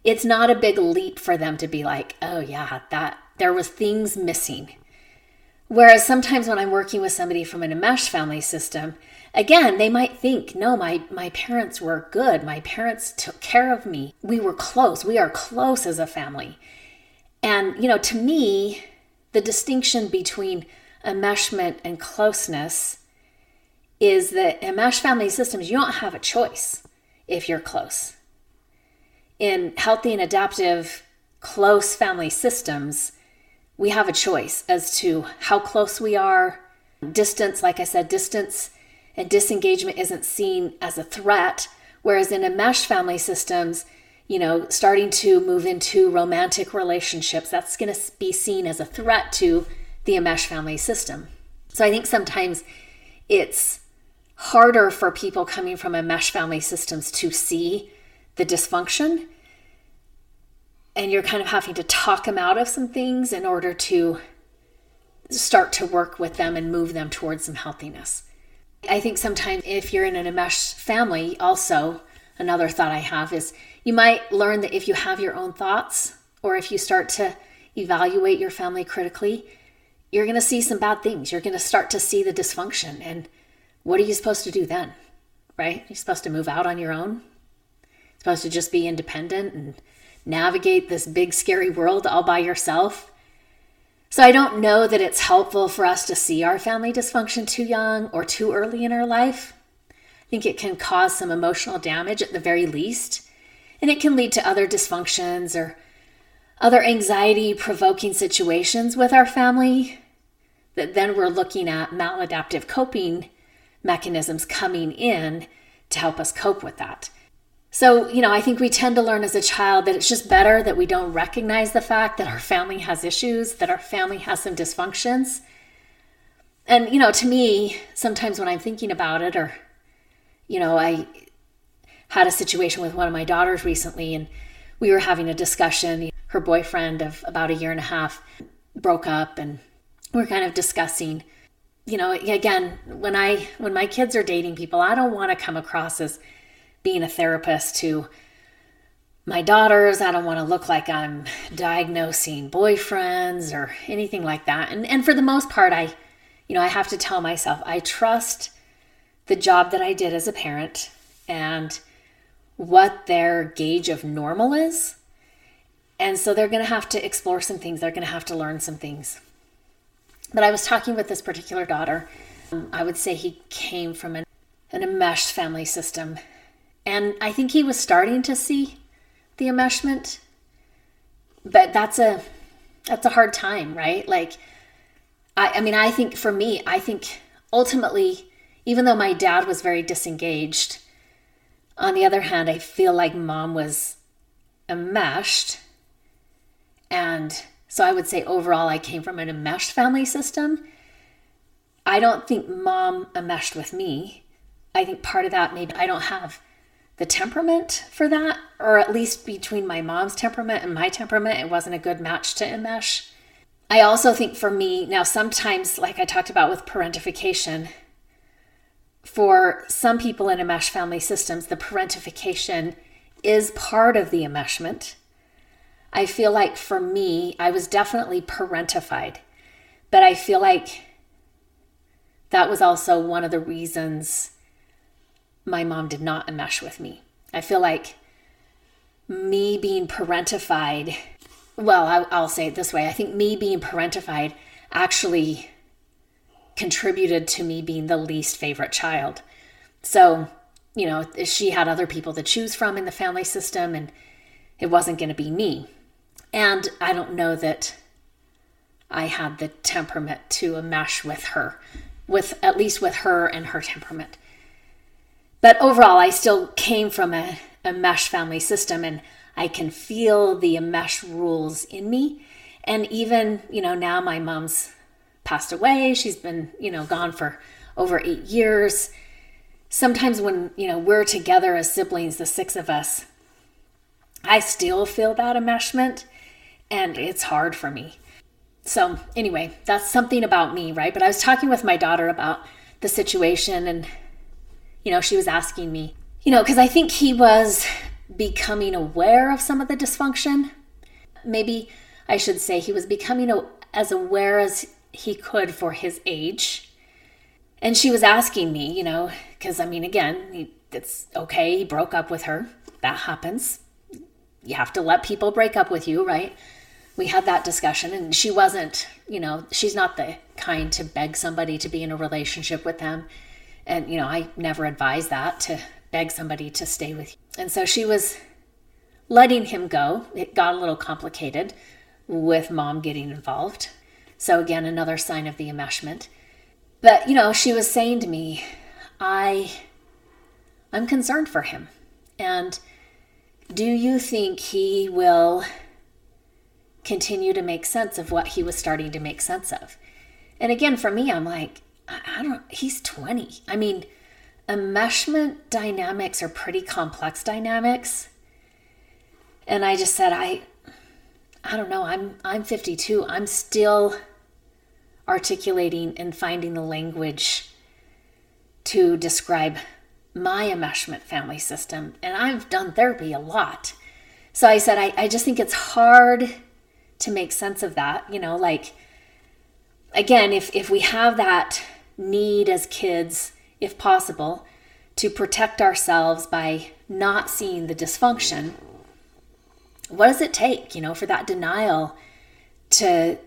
it's not a big leap for them to be like, "Oh yeah, that there was things missing." Whereas sometimes when I'm working with somebody from an enmeshed family system, again, they might think, "No, my my parents were good. My parents took care of me. We were close. We are close as a family." And, you know, to me, the distinction between enmeshment and closeness is that in enmeshed family systems, you don't have a choice if you're close. In healthy and adaptive, close family systems, we have a choice as to how close we are. Distance, like I said, distance and disengagement isn't seen as a threat, whereas in enmeshed family systems, you know, starting to move into romantic relationships, that's going to be seen as a threat to the enmeshed family system. So I think sometimes it's harder for people coming from enmeshed family systems to see the dysfunction. And you're kind of having to talk them out of some things in order to start to work with them and move them towards some healthiness. I think sometimes if you're in an enmeshed family, also, another thought I have is you might learn that if you have your own thoughts or if you start to evaluate your family critically, you're going to see some bad things. You're going to start to see the dysfunction. And what are you supposed to do then? Right? You're supposed to move out on your own? You're supposed to just be independent and navigate this big, scary world all by yourself? So I don't know that it's helpful for us to see our family dysfunction too young or too early in our life. I think it can cause some emotional damage at the very least, and it can lead to other dysfunctions or other anxiety provoking situations with our family that then we're looking at maladaptive coping mechanisms coming in to help us cope with that. So, you know, I think we tend to learn as a child that it's just better that we don't recognize the fact that our family has issues, that our family has some dysfunctions. And, you know, to me, sometimes when I'm thinking about it, or, you know, I had a situation with one of my daughters recently, and we were having a discussion. Her boyfriend of about a year and a half broke up, and we we're kind of discussing, you know, again, when I, when my kids are dating people, I don't want to come across as, being a therapist to my daughters. I don't want to look like I'm diagnosing boyfriends or anything like that. And and for the most part, I, you know, I have to tell myself I trust the job that I did as a parent and what their gauge of normal is. And so they're going to have to explore some things. They're going to have to learn some things. But I was talking with this particular daughter. Um, I would say he came from an, an enmeshed family system and I think he was starting to see the enmeshment. But that's a that's a hard time, right? Like I I mean I think for me, I think ultimately even though my dad was very disengaged, on the other hand, I feel like mom was enmeshed. And so I would say overall, I came from an enmeshed family system. I don't think mom enmeshed with me. I think part of that maybe I don't have the temperament for that, or at least between my mom's temperament and my temperament, it wasn't a good match to enmesh. I also think for me, now sometimes, like I talked about with parentification, for some people in enmesh family systems, the parentification is part of the enmeshment. I feel like for me, I was definitely parentified, but I feel like that was also one of the reasons my mom did not enmesh with me. I feel like me being parentified, well, I, I'll say it this way I think me being parentified actually contributed to me being the least favorite child. So, you know, she had other people to choose from in the family system, and it wasn't going to be me. And I don't know that I had the temperament to mesh with her, with at least with her and her temperament. But overall, I still came from a, mesh family system and I can feel the mesh rules in me. And even, you know, now my mom's passed away. She's been, you know, gone for over eight years. Sometimes when, you know, we're together as siblings, the six of us, I still feel that enmeshment and it's hard for me. So, anyway, that's something about me, right? But I was talking with my daughter about the situation and you know, she was asking me, you know, because I think he was becoming aware of some of the dysfunction. Maybe I should say he was becoming as aware as he could for his age. And she was asking me, you know, because I mean, again, he, it's okay. He broke up with her. That happens. You have to let people break up with you, right? We had that discussion, and she wasn't, you know, she's not the kind to beg somebody to be in a relationship with them. And, you know, I never advise that to beg somebody to stay with you. And so she was letting him go. It got a little complicated, with mom getting involved. So, again, another sign of the enmeshment. But, you know, she was saying to me, I, I'm concerned for him. And do you think he will continue to make sense of what he was starting to make sense of? And again, for me, I'm like, I don't, he's 20. I mean, enmeshment dynamics are pretty complex dynamics. And I just said, I, I don't know. I'm, I'm 52. I'm still articulating and finding the language to describe my enmeshment family system. And I've done therapy a lot. So I said, I, I just think it's hard to make sense of that. You know, like, again, if, if we have that need as kids, if possible, to protect ourselves by not seeing the dysfunction, what does it take, you know, for that denial to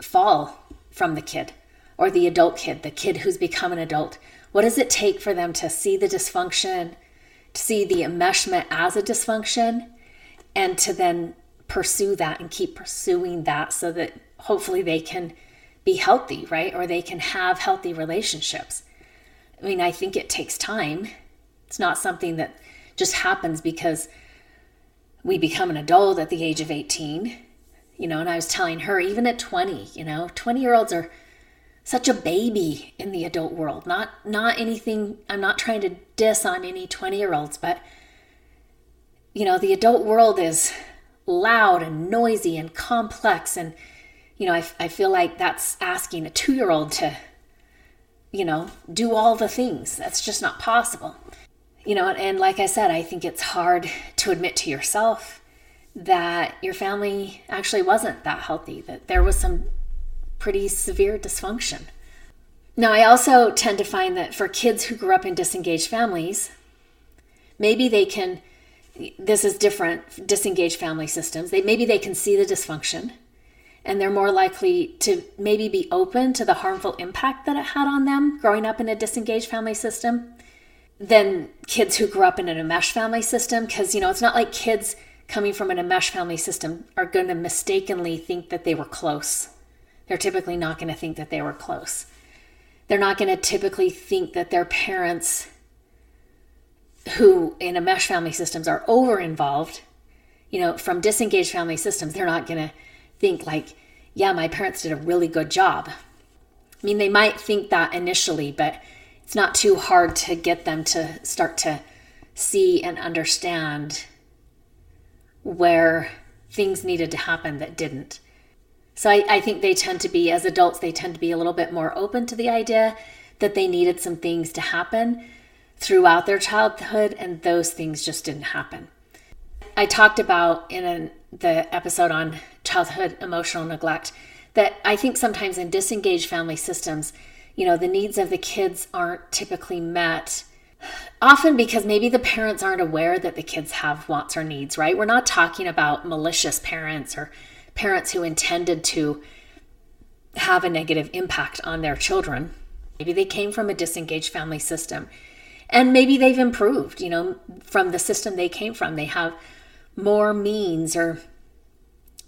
fall from the kid or the adult kid, the kid who's become an adult? What does it take for them to see the dysfunction, to see the enmeshment as a dysfunction, and to then pursue that and keep pursuing that so that hopefully they can be healthy, right? Or they can have healthy relationships. I mean, I think it takes time. It's not something that just happens because we become an adult at the age of 18. You know, and I was telling her, even at 20, you know, 20 year olds are such a baby in the adult world. Not not anything I'm not trying to diss on any 20-year-olds, but you know, the adult world is loud and noisy and complex and you know, I, I feel like that's asking a 2-year-old to you know, do all the things. That's just not possible. You know, and like I said, I think it's hard to admit to yourself that your family actually wasn't that healthy, that there was some pretty severe dysfunction. Now, I also tend to find that for kids who grew up in disengaged families, maybe they can, this is different, disengaged family systems, they, maybe they can see the dysfunction and they're more likely to maybe be open to the harmful impact that it had on them growing up in a disengaged family system than kids who grew up in an enmeshed family system. Because, you know, it's not like kids coming from an enmeshed family system are going to mistakenly think that they were close they're typically not going to think that they were close. They're not going to typically think that their parents, who in enmesh family systems are over involved, you know, from disengaged family systems, they're not going to think like, yeah, my parents did a really good job. I mean, they might think that initially, but it's not too hard to get them to start to see and understand where things needed to happen that didn't. So I, I think they tend to be, as adults, they tend to be a little bit more open to the idea that they needed some things to happen throughout their childhood, and those things just didn't happen. I talked about in an, the episode on childhood emotional neglect that I think sometimes in disengaged family systems, you know, the needs of the kids aren't typically met. Often because maybe the parents aren't aware that the kids have wants or needs, right? We're not talking about malicious parents or parents who intended to have a negative impact on their children. Maybe they came from a disengaged family system and maybe they've improved, you know, from the system they came from. They have more means or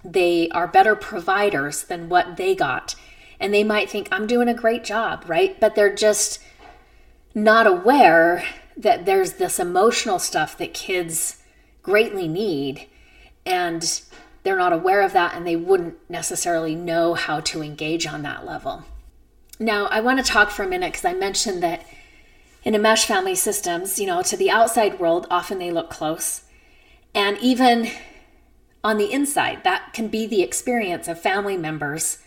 they are better providers than what they got. And they might think, I'm doing a great job, right? But they're just not aware that there's this emotional stuff that kids greatly need. And they're not aware of that and they wouldn't necessarily know how to engage on that level. Now, I want to talk for a minute because I mentioned that in enmesh family systems, you know, to the outside world, often they look close. And even on the inside, that can be the experience of family members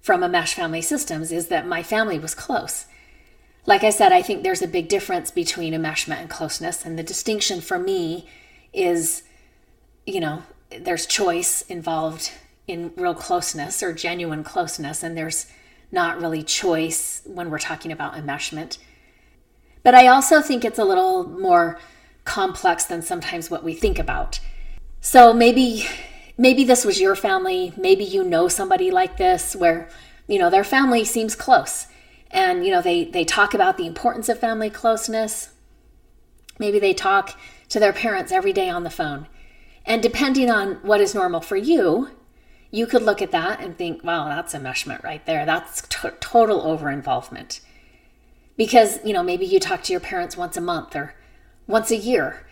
from enmesh family systems is that my family was close. Like I said, I think there's a big difference between enmeshment and closeness. And the distinction for me is, you know, there's choice involved in real closeness or genuine closeness, and there's not really choice when we're talking about enmeshment. But I also think it's a little more complex than sometimes what we think about. So maybe maybe this was your family, maybe you know somebody like this where you know their family seems close and you know they they talk about the importance of family closeness. Maybe they talk to their parents every day on the phone. And depending on what is normal for you, you could look at that and think, wow, that's a enmeshment right there. That's t- total over involvement. Because, you know, maybe you talk to your parents once a month or once a year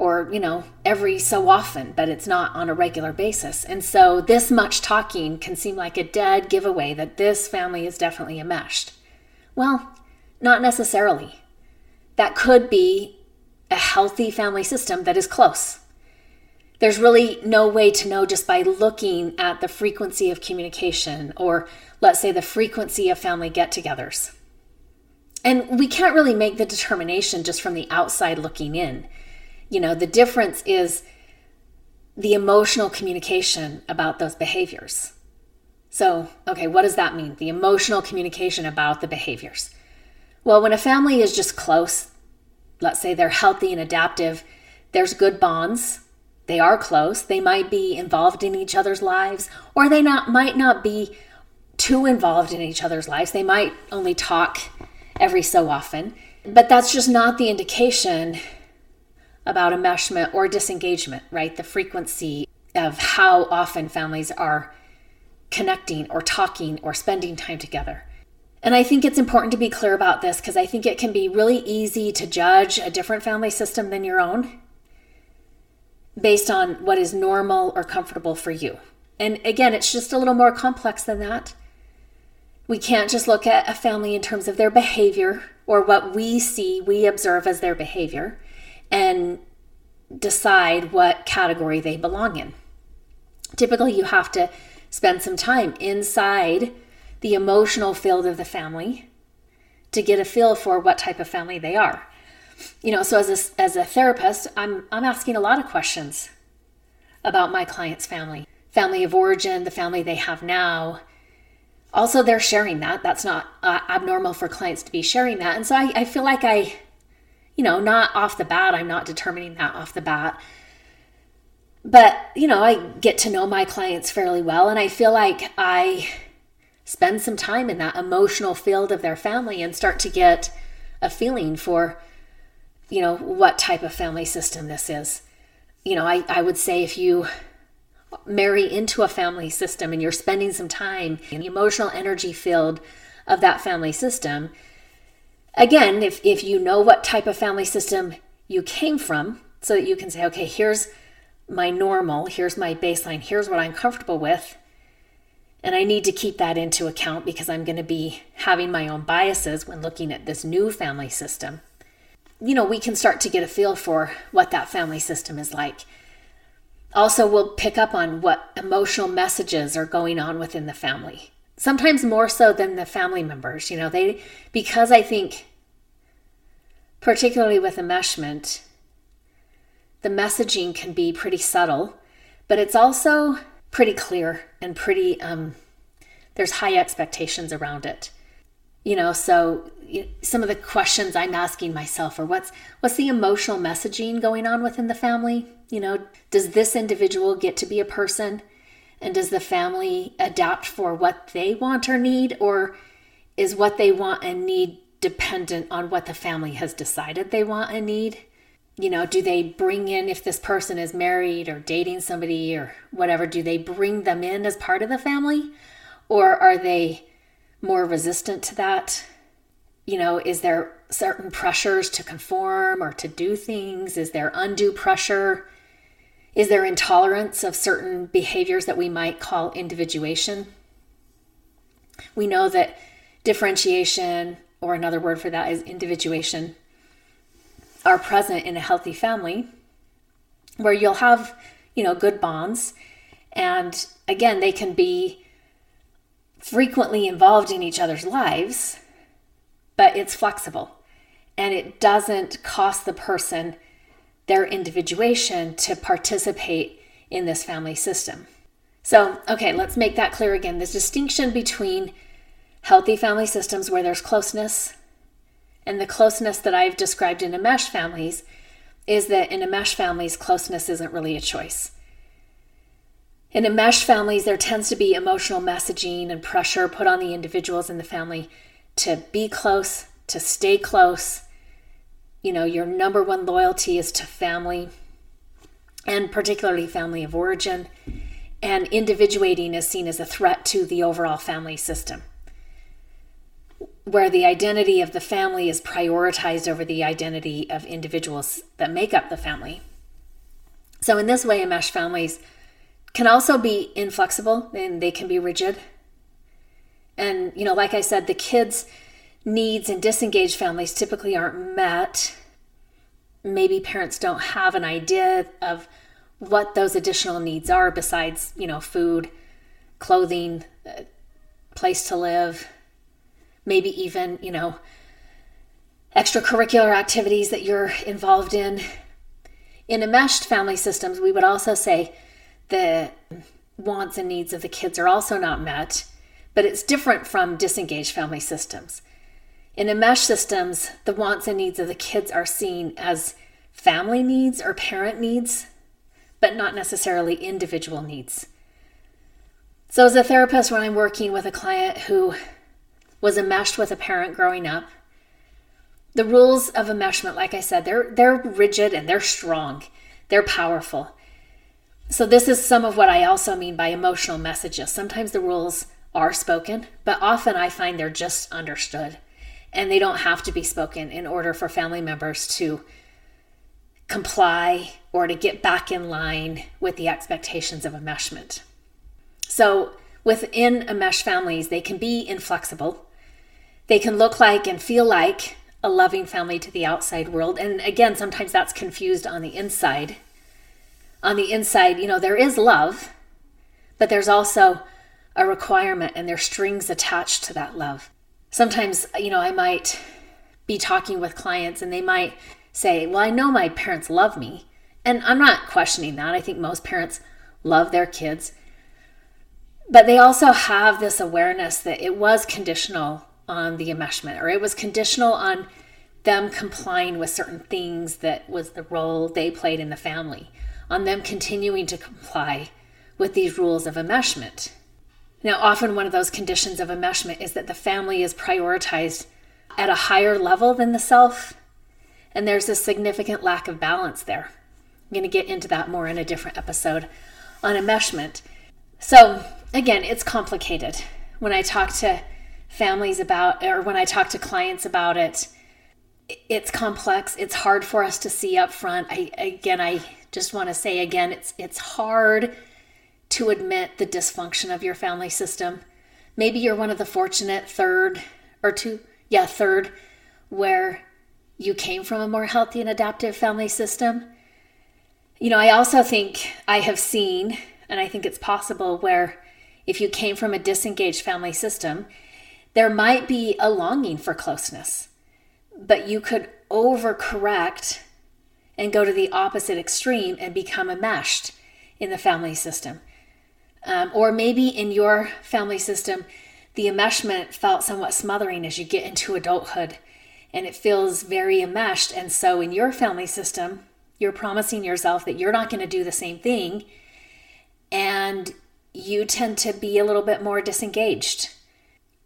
or, you know, every so often, but it's not on a regular basis. And so this much talking can seem like a dead giveaway that this family is definitely enmeshed. Well, not necessarily. That could be a healthy family system that is close. There's really no way to know just by looking at the frequency of communication or, let's say, the frequency of family get togethers. And we can't really make the determination just from the outside looking in. You know, the difference is the emotional communication about those behaviors. So, okay, what does that mean? The emotional communication about the behaviors. Well, when a family is just close, let's say they're healthy and adaptive, there's good bonds. They are close. They might be involved in each other's lives, or they not might not be too involved in each other's lives. They might only talk every so often. But that's just not the indication about enmeshment or disengagement, right? The frequency of how often families are connecting or talking or spending time together. And I think it's important to be clear about this because I think it can be really easy to judge a different family system than your own based on what is normal or comfortable for you. And again, it's just a little more complex than that. We can't just look at a family in terms of their behavior or what we see, we observe as their behavior, and decide what category they belong in. Typically, you have to spend some time inside the emotional field of the family to get a feel for what type of family they are. You know, so as a, as a therapist, I'm, I'm asking a lot of questions about my client's family family of origin, the family they have now, also they're sharing that that's not uh, abnormal for clients to be sharing that and so I, I feel like i you know not off the bat i'm not determining that off the bat. But you know i get to know my clients fairly well and i feel like i spend some time in that emotional field of their family and start to get a feeling for you know what type of family system this is. You know i, I would say if you marry into a family system and you're spending some time in the emotional energy field of that family system, again, if, if you know what type of family system you came from, so that you can say, okay, here's my normal, here's my baseline, here's what I'm comfortable with. And I need to keep that into account because I'm going to be having my own biases when looking at this new family system. You know, we can start to get a feel for what that family system is like also, we'll pick up on what emotional messages are going on within the family. Sometimes more so than the family members. You know, they, because I think, particularly with enmeshment, the messaging can be pretty subtle, but it's also pretty clear and pretty, um, there's high expectations around it. You know, so some of the questions I'm asking myself are what's what's the emotional messaging going on within the family? You know, does this individual get to be a person and does the family adapt for what they want or need or is what they want and need dependent on what the family has decided they want and need? You know, do they bring in if this person is married or dating somebody or whatever, do they bring them in as part of the family or are they more resistant to that? you know, is there certain pressures to conform or to do things? Is there undue pressure? Is there intolerance of certain behaviors that we might call individuation? We know that differentiation, or another word for that is individuation, are present in a healthy family where you'll have, you know, good bonds. And again, they can be frequently involved in each other's lives but it's flexible and it doesn't cost the person their individuation to participate in this family system. So, okay, let's make that clear again. This distinction between healthy family systems where there's closeness and the closeness that I've described in enmeshed families is that in enmeshed families, closeness isn't really a choice. In enmeshed families, there tends to be emotional messaging and pressure put on the individuals in the family to be close, to stay close. You know, your number one loyalty is to family, and particularly family of origin. and individuating is seen as a threat to the overall family system, where the identity of the family is prioritized over the identity of individuals that make up the family. So, in this way, enmeshed families can also be inflexible and they can be rigid. And, you know, like I said, the kids' needs in disengaged families typically aren't met. Maybe parents don't have an idea of what those additional needs are besides, you know, food, clothing, uh, place to live, maybe even, you know, extracurricular activities that you're involved in. In enmeshed family systems, we would also say the wants and needs of the kids are also not met, but it's different from disengaged family systems. In enmeshed systems, the wants and needs of the kids are seen as family needs or parent needs but not necessarily individual needs. So, as a therapist, when I'm working with a client who was enmeshed with a parent growing up, the rules of enmeshment, like I said, they're they're rigid and they're strong, they're powerful. So this is some of what I also mean by emotional messages. Sometimes the rules are spoken, but often I find they're just understood, and they don't have to be spoken in order for family members to comply or to get back in line with the expectations of enmeshment. So, within enmeshed families, they can be inflexible. They can look like and feel like a loving family to the outside world. And again, sometimes that's confused on the inside. On the inside, you know, there is love, but there's also a requirement and there's strings attached to that love. Sometimes, you know, I might be talking with clients and they might say, Well, I know my parents love me. And I'm not questioning that. I think most parents love their kids. But they also have this awareness that it was conditional on the enmeshment, or it was conditional on them complying with certain things that was the role they played in the family, on them continuing to comply with these rules of enmeshment. Now, often one of those conditions of enmeshment is that the family is prioritized at a higher level than the self and there's a significant lack of balance there. I'm going to get into that more in a different episode on enmeshment. So, again, it's complicated. When I talk to families about, or when I talk to clients about it, it's complex. It's hard for us to see up front. I, again, I just want to say again, it's it's hard to admit the dysfunction of your family system. Maybe you're one of the fortunate third or two, yeah, third, where you came from a more healthy and adaptive family system. You know, I also think I have seen, and I think it's possible, where if you came from a disengaged family system, there might be a longing for closeness, but you could overcorrect and go to the opposite extreme and become enmeshed in the family system. Um, or maybe in your family system, the enmeshment felt somewhat smothering as you get into adulthood and it feels very enmeshed. And so, in your family system, you're promising yourself that you're not going to do the same thing. And you tend to be a little bit more disengaged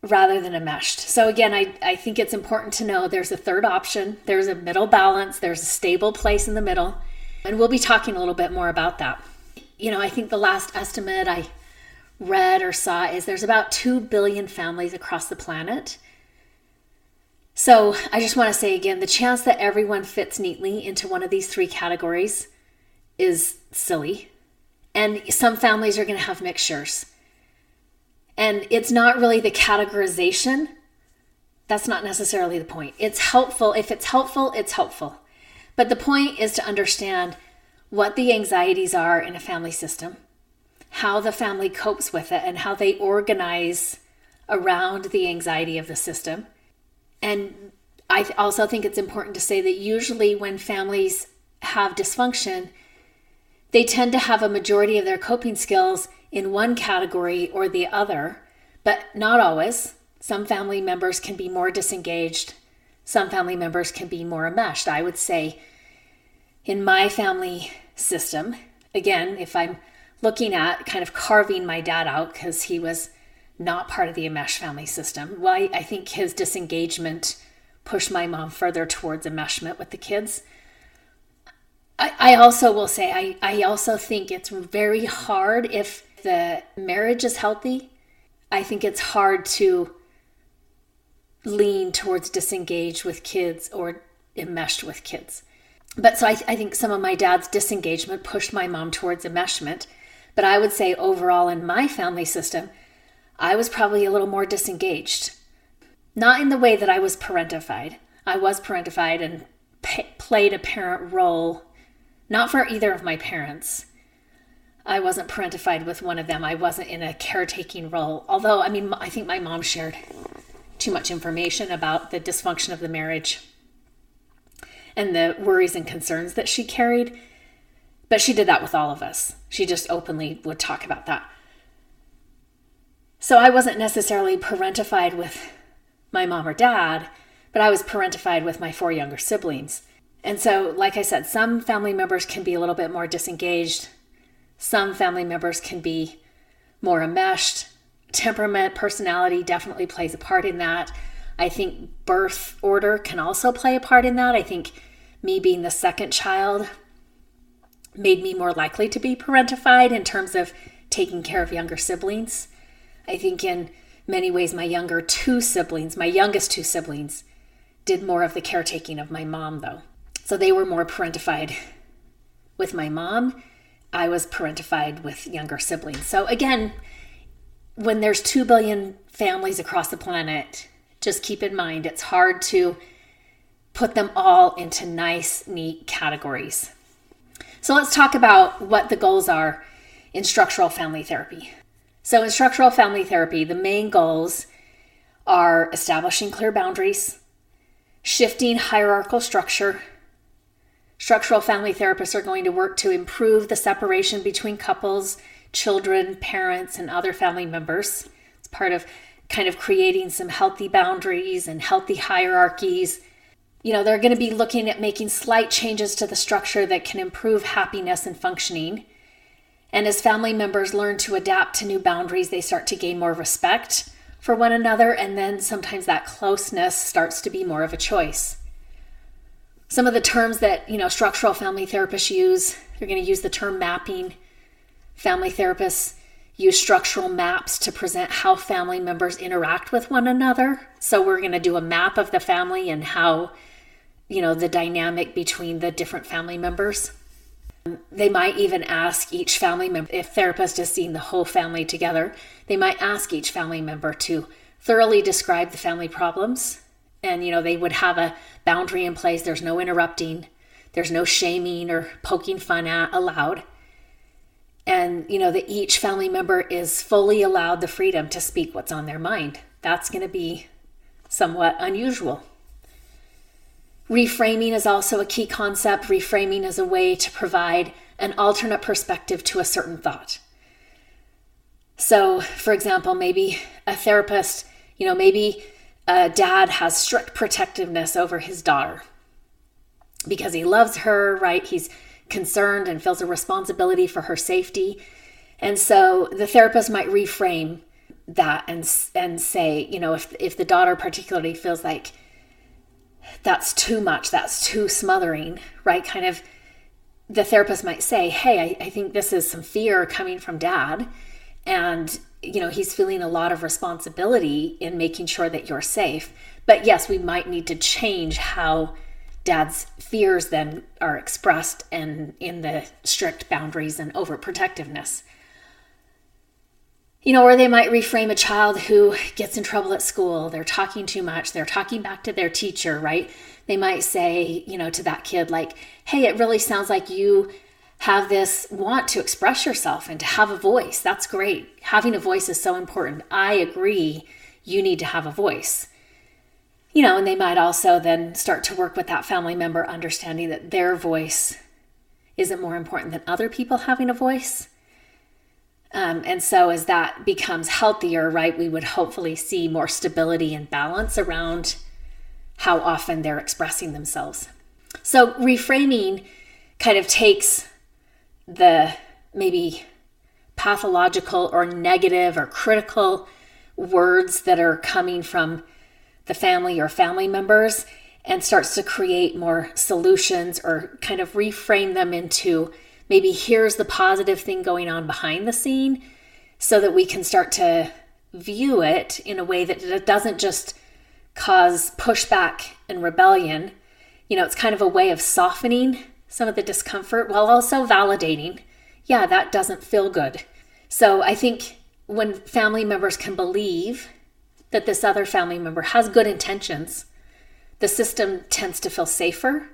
rather than enmeshed. So, again, I, I think it's important to know there's a third option, there's a middle balance, there's a stable place in the middle. And we'll be talking a little bit more about that. You know, I think the last estimate I read or saw is there's about 2 billion families across the planet so I just want to say again the chance that everyone fits neatly into one of these three categories is silly. And some families are going to have mixtures. And it's not really the categorization. That's not necessarily the point. It's helpful. If it's helpful, it's helpful. But the point is to understand what the anxieties are in a family system, how the family copes with it, and how they organize around the anxiety of the system and I also think it's important to say that usually when families have dysfunction, they tend to have a majority of their coping skills in one category or the other, but not always. Some family members can be more disengaged, some family members can be more enmeshed. I would say in my family system, again, if I'm looking at kind of carving my dad out because he was not part of the enmeshed family system. Well, I, I think his disengagement pushed my mom further towards enmeshment with the kids. I, also will say, I, I also think it's very hard if the marriage is healthy, I think it's hard to lean towards disengage with kids or enmeshed with kids. But so I, I think some of my dad's disengagement pushed my mom towards enmeshment. But I would say overall in my family system, I was probably a little more disengaged. Not in the way that I was parentified. I was parentified and played a parent role, not for either of my parents. I wasn't parentified with one of them. I wasn't in a caretaking role. Although, I mean, I think my mom shared too much information about the dysfunction of the marriage and the worries and concerns that she carried. But she did that with all of us. She just openly would talk about that. So I wasn't necessarily parentified with my mom or dad, but I was parentified with my four younger siblings. And so, like I said, some family members can be a little bit more disengaged some family members can be more enmeshed. Temperament, personality definitely plays a part in that. I think birth order can also play a part in that. I think me being the second child made me more likely to be parentified in terms of taking care of younger siblings. I think in many ways, my younger two siblings, my youngest two siblings, did more of the caretaking of my mom, though. So they were more parentified with my mom I was parentified with younger siblings. So again, when there's 2 billion families across the planet, just keep in mind it's hard to put them all into nice, neat categories. So let's talk about what the goals are in structural family therapy. So, in structural family therapy, the main goals are establishing clear boundaries, shifting hierarchical structure, Structural family therapists are going to work to improve the separation between couples, children, parents, and other family members. It's part of kind of creating some healthy boundaries and healthy hierarchies. You know, they're going to be looking at making slight changes to the structure that can improve happiness and functioning. And as family members learn to adapt to new boundaries, they start to gain more respect for one another, and then sometimes that closeness starts to be more of a choice some of the terms that you know structural family therapists use they're going to use the term mapping. Family therapists use structural maps to present how family members interact with one another. So we're going to do a map of the family and how you know the dynamic between the different family members. They might even ask each family member if therapist is seeing the whole family together they might ask each family member to thoroughly describe the family problems and you know they would have a boundary in place. There's no interrupting. There's no shaming or poking fun at allowed. And you know that each family member is fully allowed the freedom to speak what's on their mind. That's going to be somewhat unusual. Reframing is also a key concept. Reframing is a way to provide an alternate perspective to a certain thought. So for example maybe a therapist you know maybe a dad has strict protectiveness over his daughter because he loves her, right? He's concerned and feels a responsibility for her safety. And so the therapist might reframe that and and say, you know, if if the daughter particularly feels like that's too much, that's too smothering, right? Kind of the therapist might say, Hey, I, I think this is some fear coming from dad. And you know, he's feeling a lot of responsibility in making sure that you're safe. But yes, we might need to change how dad's fears then are expressed and in the strict boundaries and overprotectiveness. You know, or they might reframe a child who gets in trouble at school. They're talking too much. They're talking back to their teacher, right? They might say, you know, to that kid, like, hey, it really sounds like you have this want to express yourself and to have a voice. That's great. Having a voice is so important. I agree. You need to have a voice. You know, and they might also then start to work with that family member, understanding that their voice isn't more important than other people having a voice. Um, and so, as that becomes healthier, right, we would hopefully see more stability and balance around how often they're expressing themselves. So, reframing kind of takes the maybe pathological or negative or critical words that are coming from the family or family members and starts to create more solutions or kind of reframe them into maybe here's the positive thing going on behind the scene so that we can start to view it in a way that it doesn't just cause pushback and rebellion. You know, it's kind of a way of softening some of the discomfort while also validating, yeah, that doesn't feel good. So I think when family members can believe that this other family member has good intentions, the system tends to feel safer.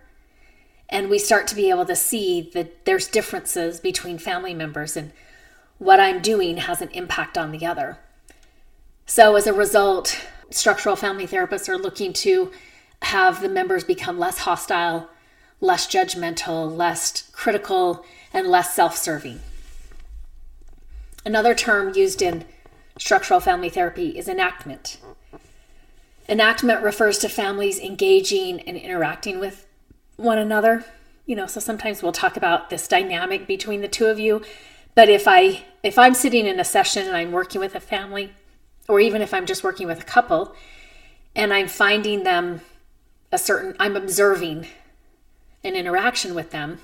And we start to be able to see that there's differences between family members and what I'm doing has an impact on the other. So, as a result, structural family therapists are looking to have the members become less hostile, less judgmental, less critical, and less self serving. Another term used in structural family therapy is enactment. Enactment refers to families engaging and interacting with one another. You know, so sometimes we'll talk about this dynamic between the two of you but if I if I'm sitting in a session and I'm working with a family, or even if I'm just working with a couple, and I'm finding them a certain I'm observing an interaction with them,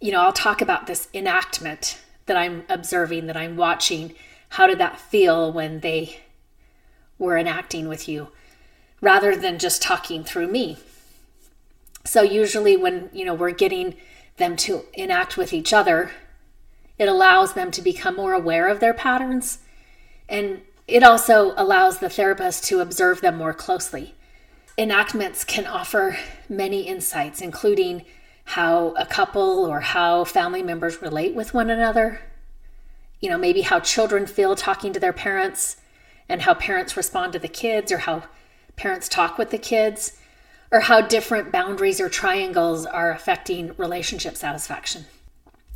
you know, I'll talk about this enactment that I'm observing, that I'm watching. How did that feel when they were enacting with you rather than just talking through me? So usually when, you know, we're getting them to enact with each other, it allows them to become more aware of their patterns. And it also allows the therapist to observe them more closely. Enactments can offer many insights, including how a couple or how family members relate with one another. You know, maybe how children feel talking to their parents and how parents respond to the kids, or how parents talk with the kids, or how different boundaries or triangles are affecting relationship satisfaction.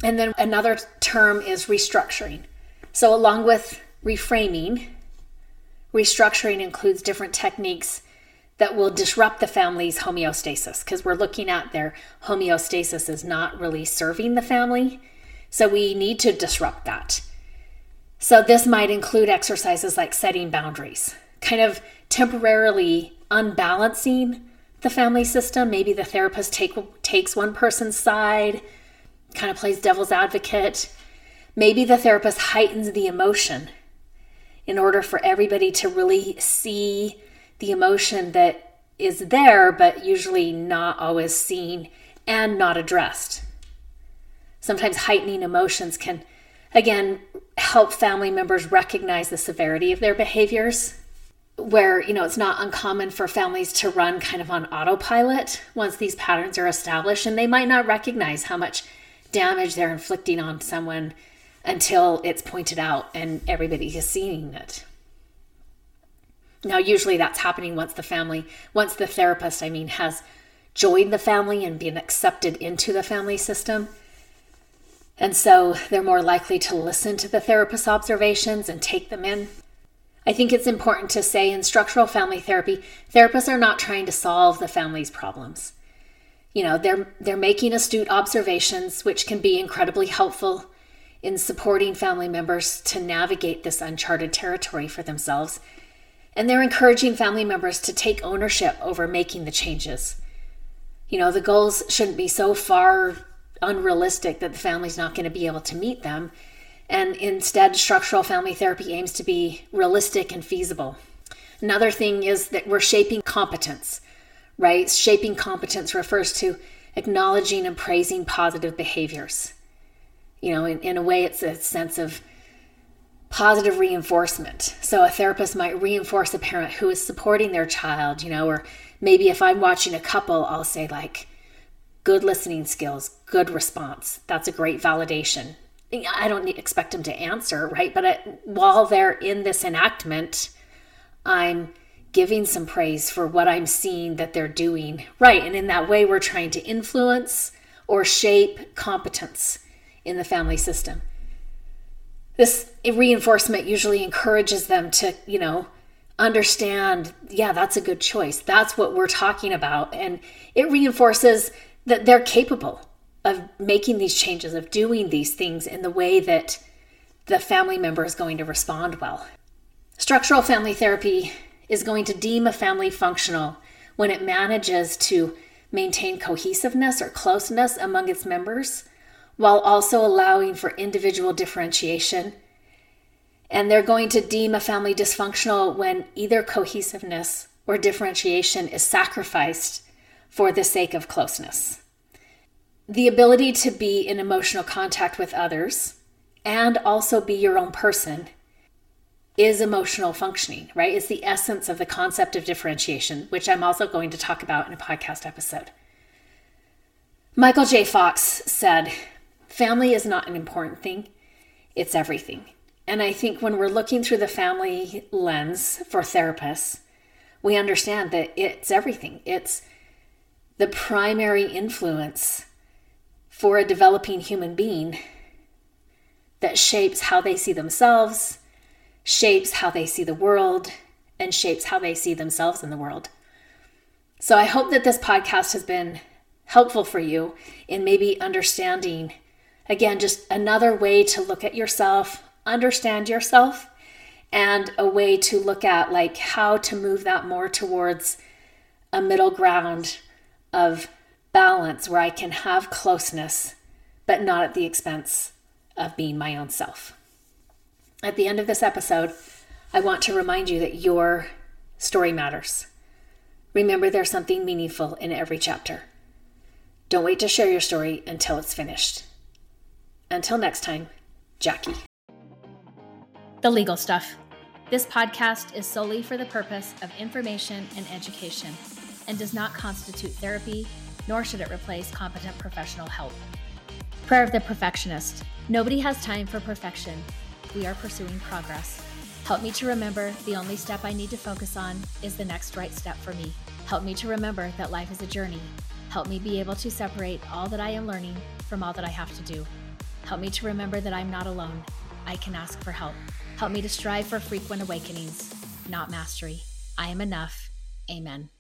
And then another term is restructuring. So, along with reframing, restructuring includes different techniques that will disrupt the family's homeostasis because we're looking at their homeostasis is not really serving the family. So, we need to disrupt that. So, this might include exercises like setting boundaries, kind of temporarily unbalancing the family system. Maybe the therapist take, takes one person's side kind of plays devil's advocate. Maybe the therapist heightens the emotion in order for everybody to really see the emotion that is there, but usually not always seen and not addressed. Sometimes heightening emotions can, again, help family members recognize the severity of their behaviors. Where, you know, it's not uncommon for families to run kind of on autopilot once these patterns are established, and they might not recognize how much damage they're inflicting on someone until it's pointed out and everybody is seeing it. Now, usually that's happening once the family, once the therapist, I mean, has joined the family and been accepted into the family system. And so they're more likely to listen to the therapist's observations and take them in. I think it's important to say in structural family therapy, therapists are not trying to solve the family's problems you know they're they're making astute observations which can be incredibly helpful in supporting family members to navigate this uncharted territory for themselves and they're encouraging family members to take ownership over making the changes you know the goals shouldn't be so far unrealistic that the family's not going to be able to meet them and instead structural family therapy aims to be realistic and feasible another thing is that we're shaping competence right? Shaping competence refers to acknowledging and praising positive behaviors. You know, in, in a way, it's a sense of positive reinforcement. So a therapist might reinforce a parent who is supporting their child, you know, or maybe if I'm watching a couple, I'll say, like, good listening skills, good response. That's a great validation. I don't expect them to answer, right? But it, while they're in this enactment, I'm giving some praise for what I'm seeing that they're doing right. And in that way, we're trying to influence or shape competence in the family system. This reinforcement usually encourages them to, you know, understand, yeah, that's a good choice. That's what we're talking about. And it reinforces that they're capable of making these changes, of doing these things in the way that the family member is going to respond well. Structural family therapy is going to deem a family functional when it manages to maintain cohesiveness or closeness among its members while also allowing for individual differentiation And they're going to deem a family dysfunctional when either cohesiveness or differentiation is sacrificed for the sake of closeness. The ability to be in emotional contact with others and also be your own person is emotional functioning, right? It's the essence of the concept of differentiation, which I'm also going to talk about in a podcast episode. Michael J. Fox said, Family is not an important thing, it's everything. And I think when we're looking through the family lens for therapists, we understand that it's everything. It's the primary influence for a developing human being that shapes how they see themselves, shapes how they see the world, and shapes how they see themselves in the world. So I hope that this podcast has been helpful for you in maybe understanding, again, just another way to look at yourself, understand yourself, and a way to look at like how to move that more towards a middle ground of balance where I can have closeness, but not at the expense of being my own self. At the end of this episode, I want to remind you that your story matters. Remember, there's something meaningful in every chapter. Don't wait to share your story until it's finished. Until next time, Jackie. The legal stuff. This podcast is solely for the purpose of information and education and does not constitute therapy, nor should it replace competent professional help. Prayer of the Perfectionist. Nobody has time for perfection we are pursuing progress. Help me to remember the only step I need to focus on is the next right step for me. Help me to remember that life is a journey. Help me be able to separate all that I am learning from all that I have to do. Help me to remember that I'm not alone. I can ask for help. Help me to strive for frequent awakenings, not mastery. I am enough. Amen.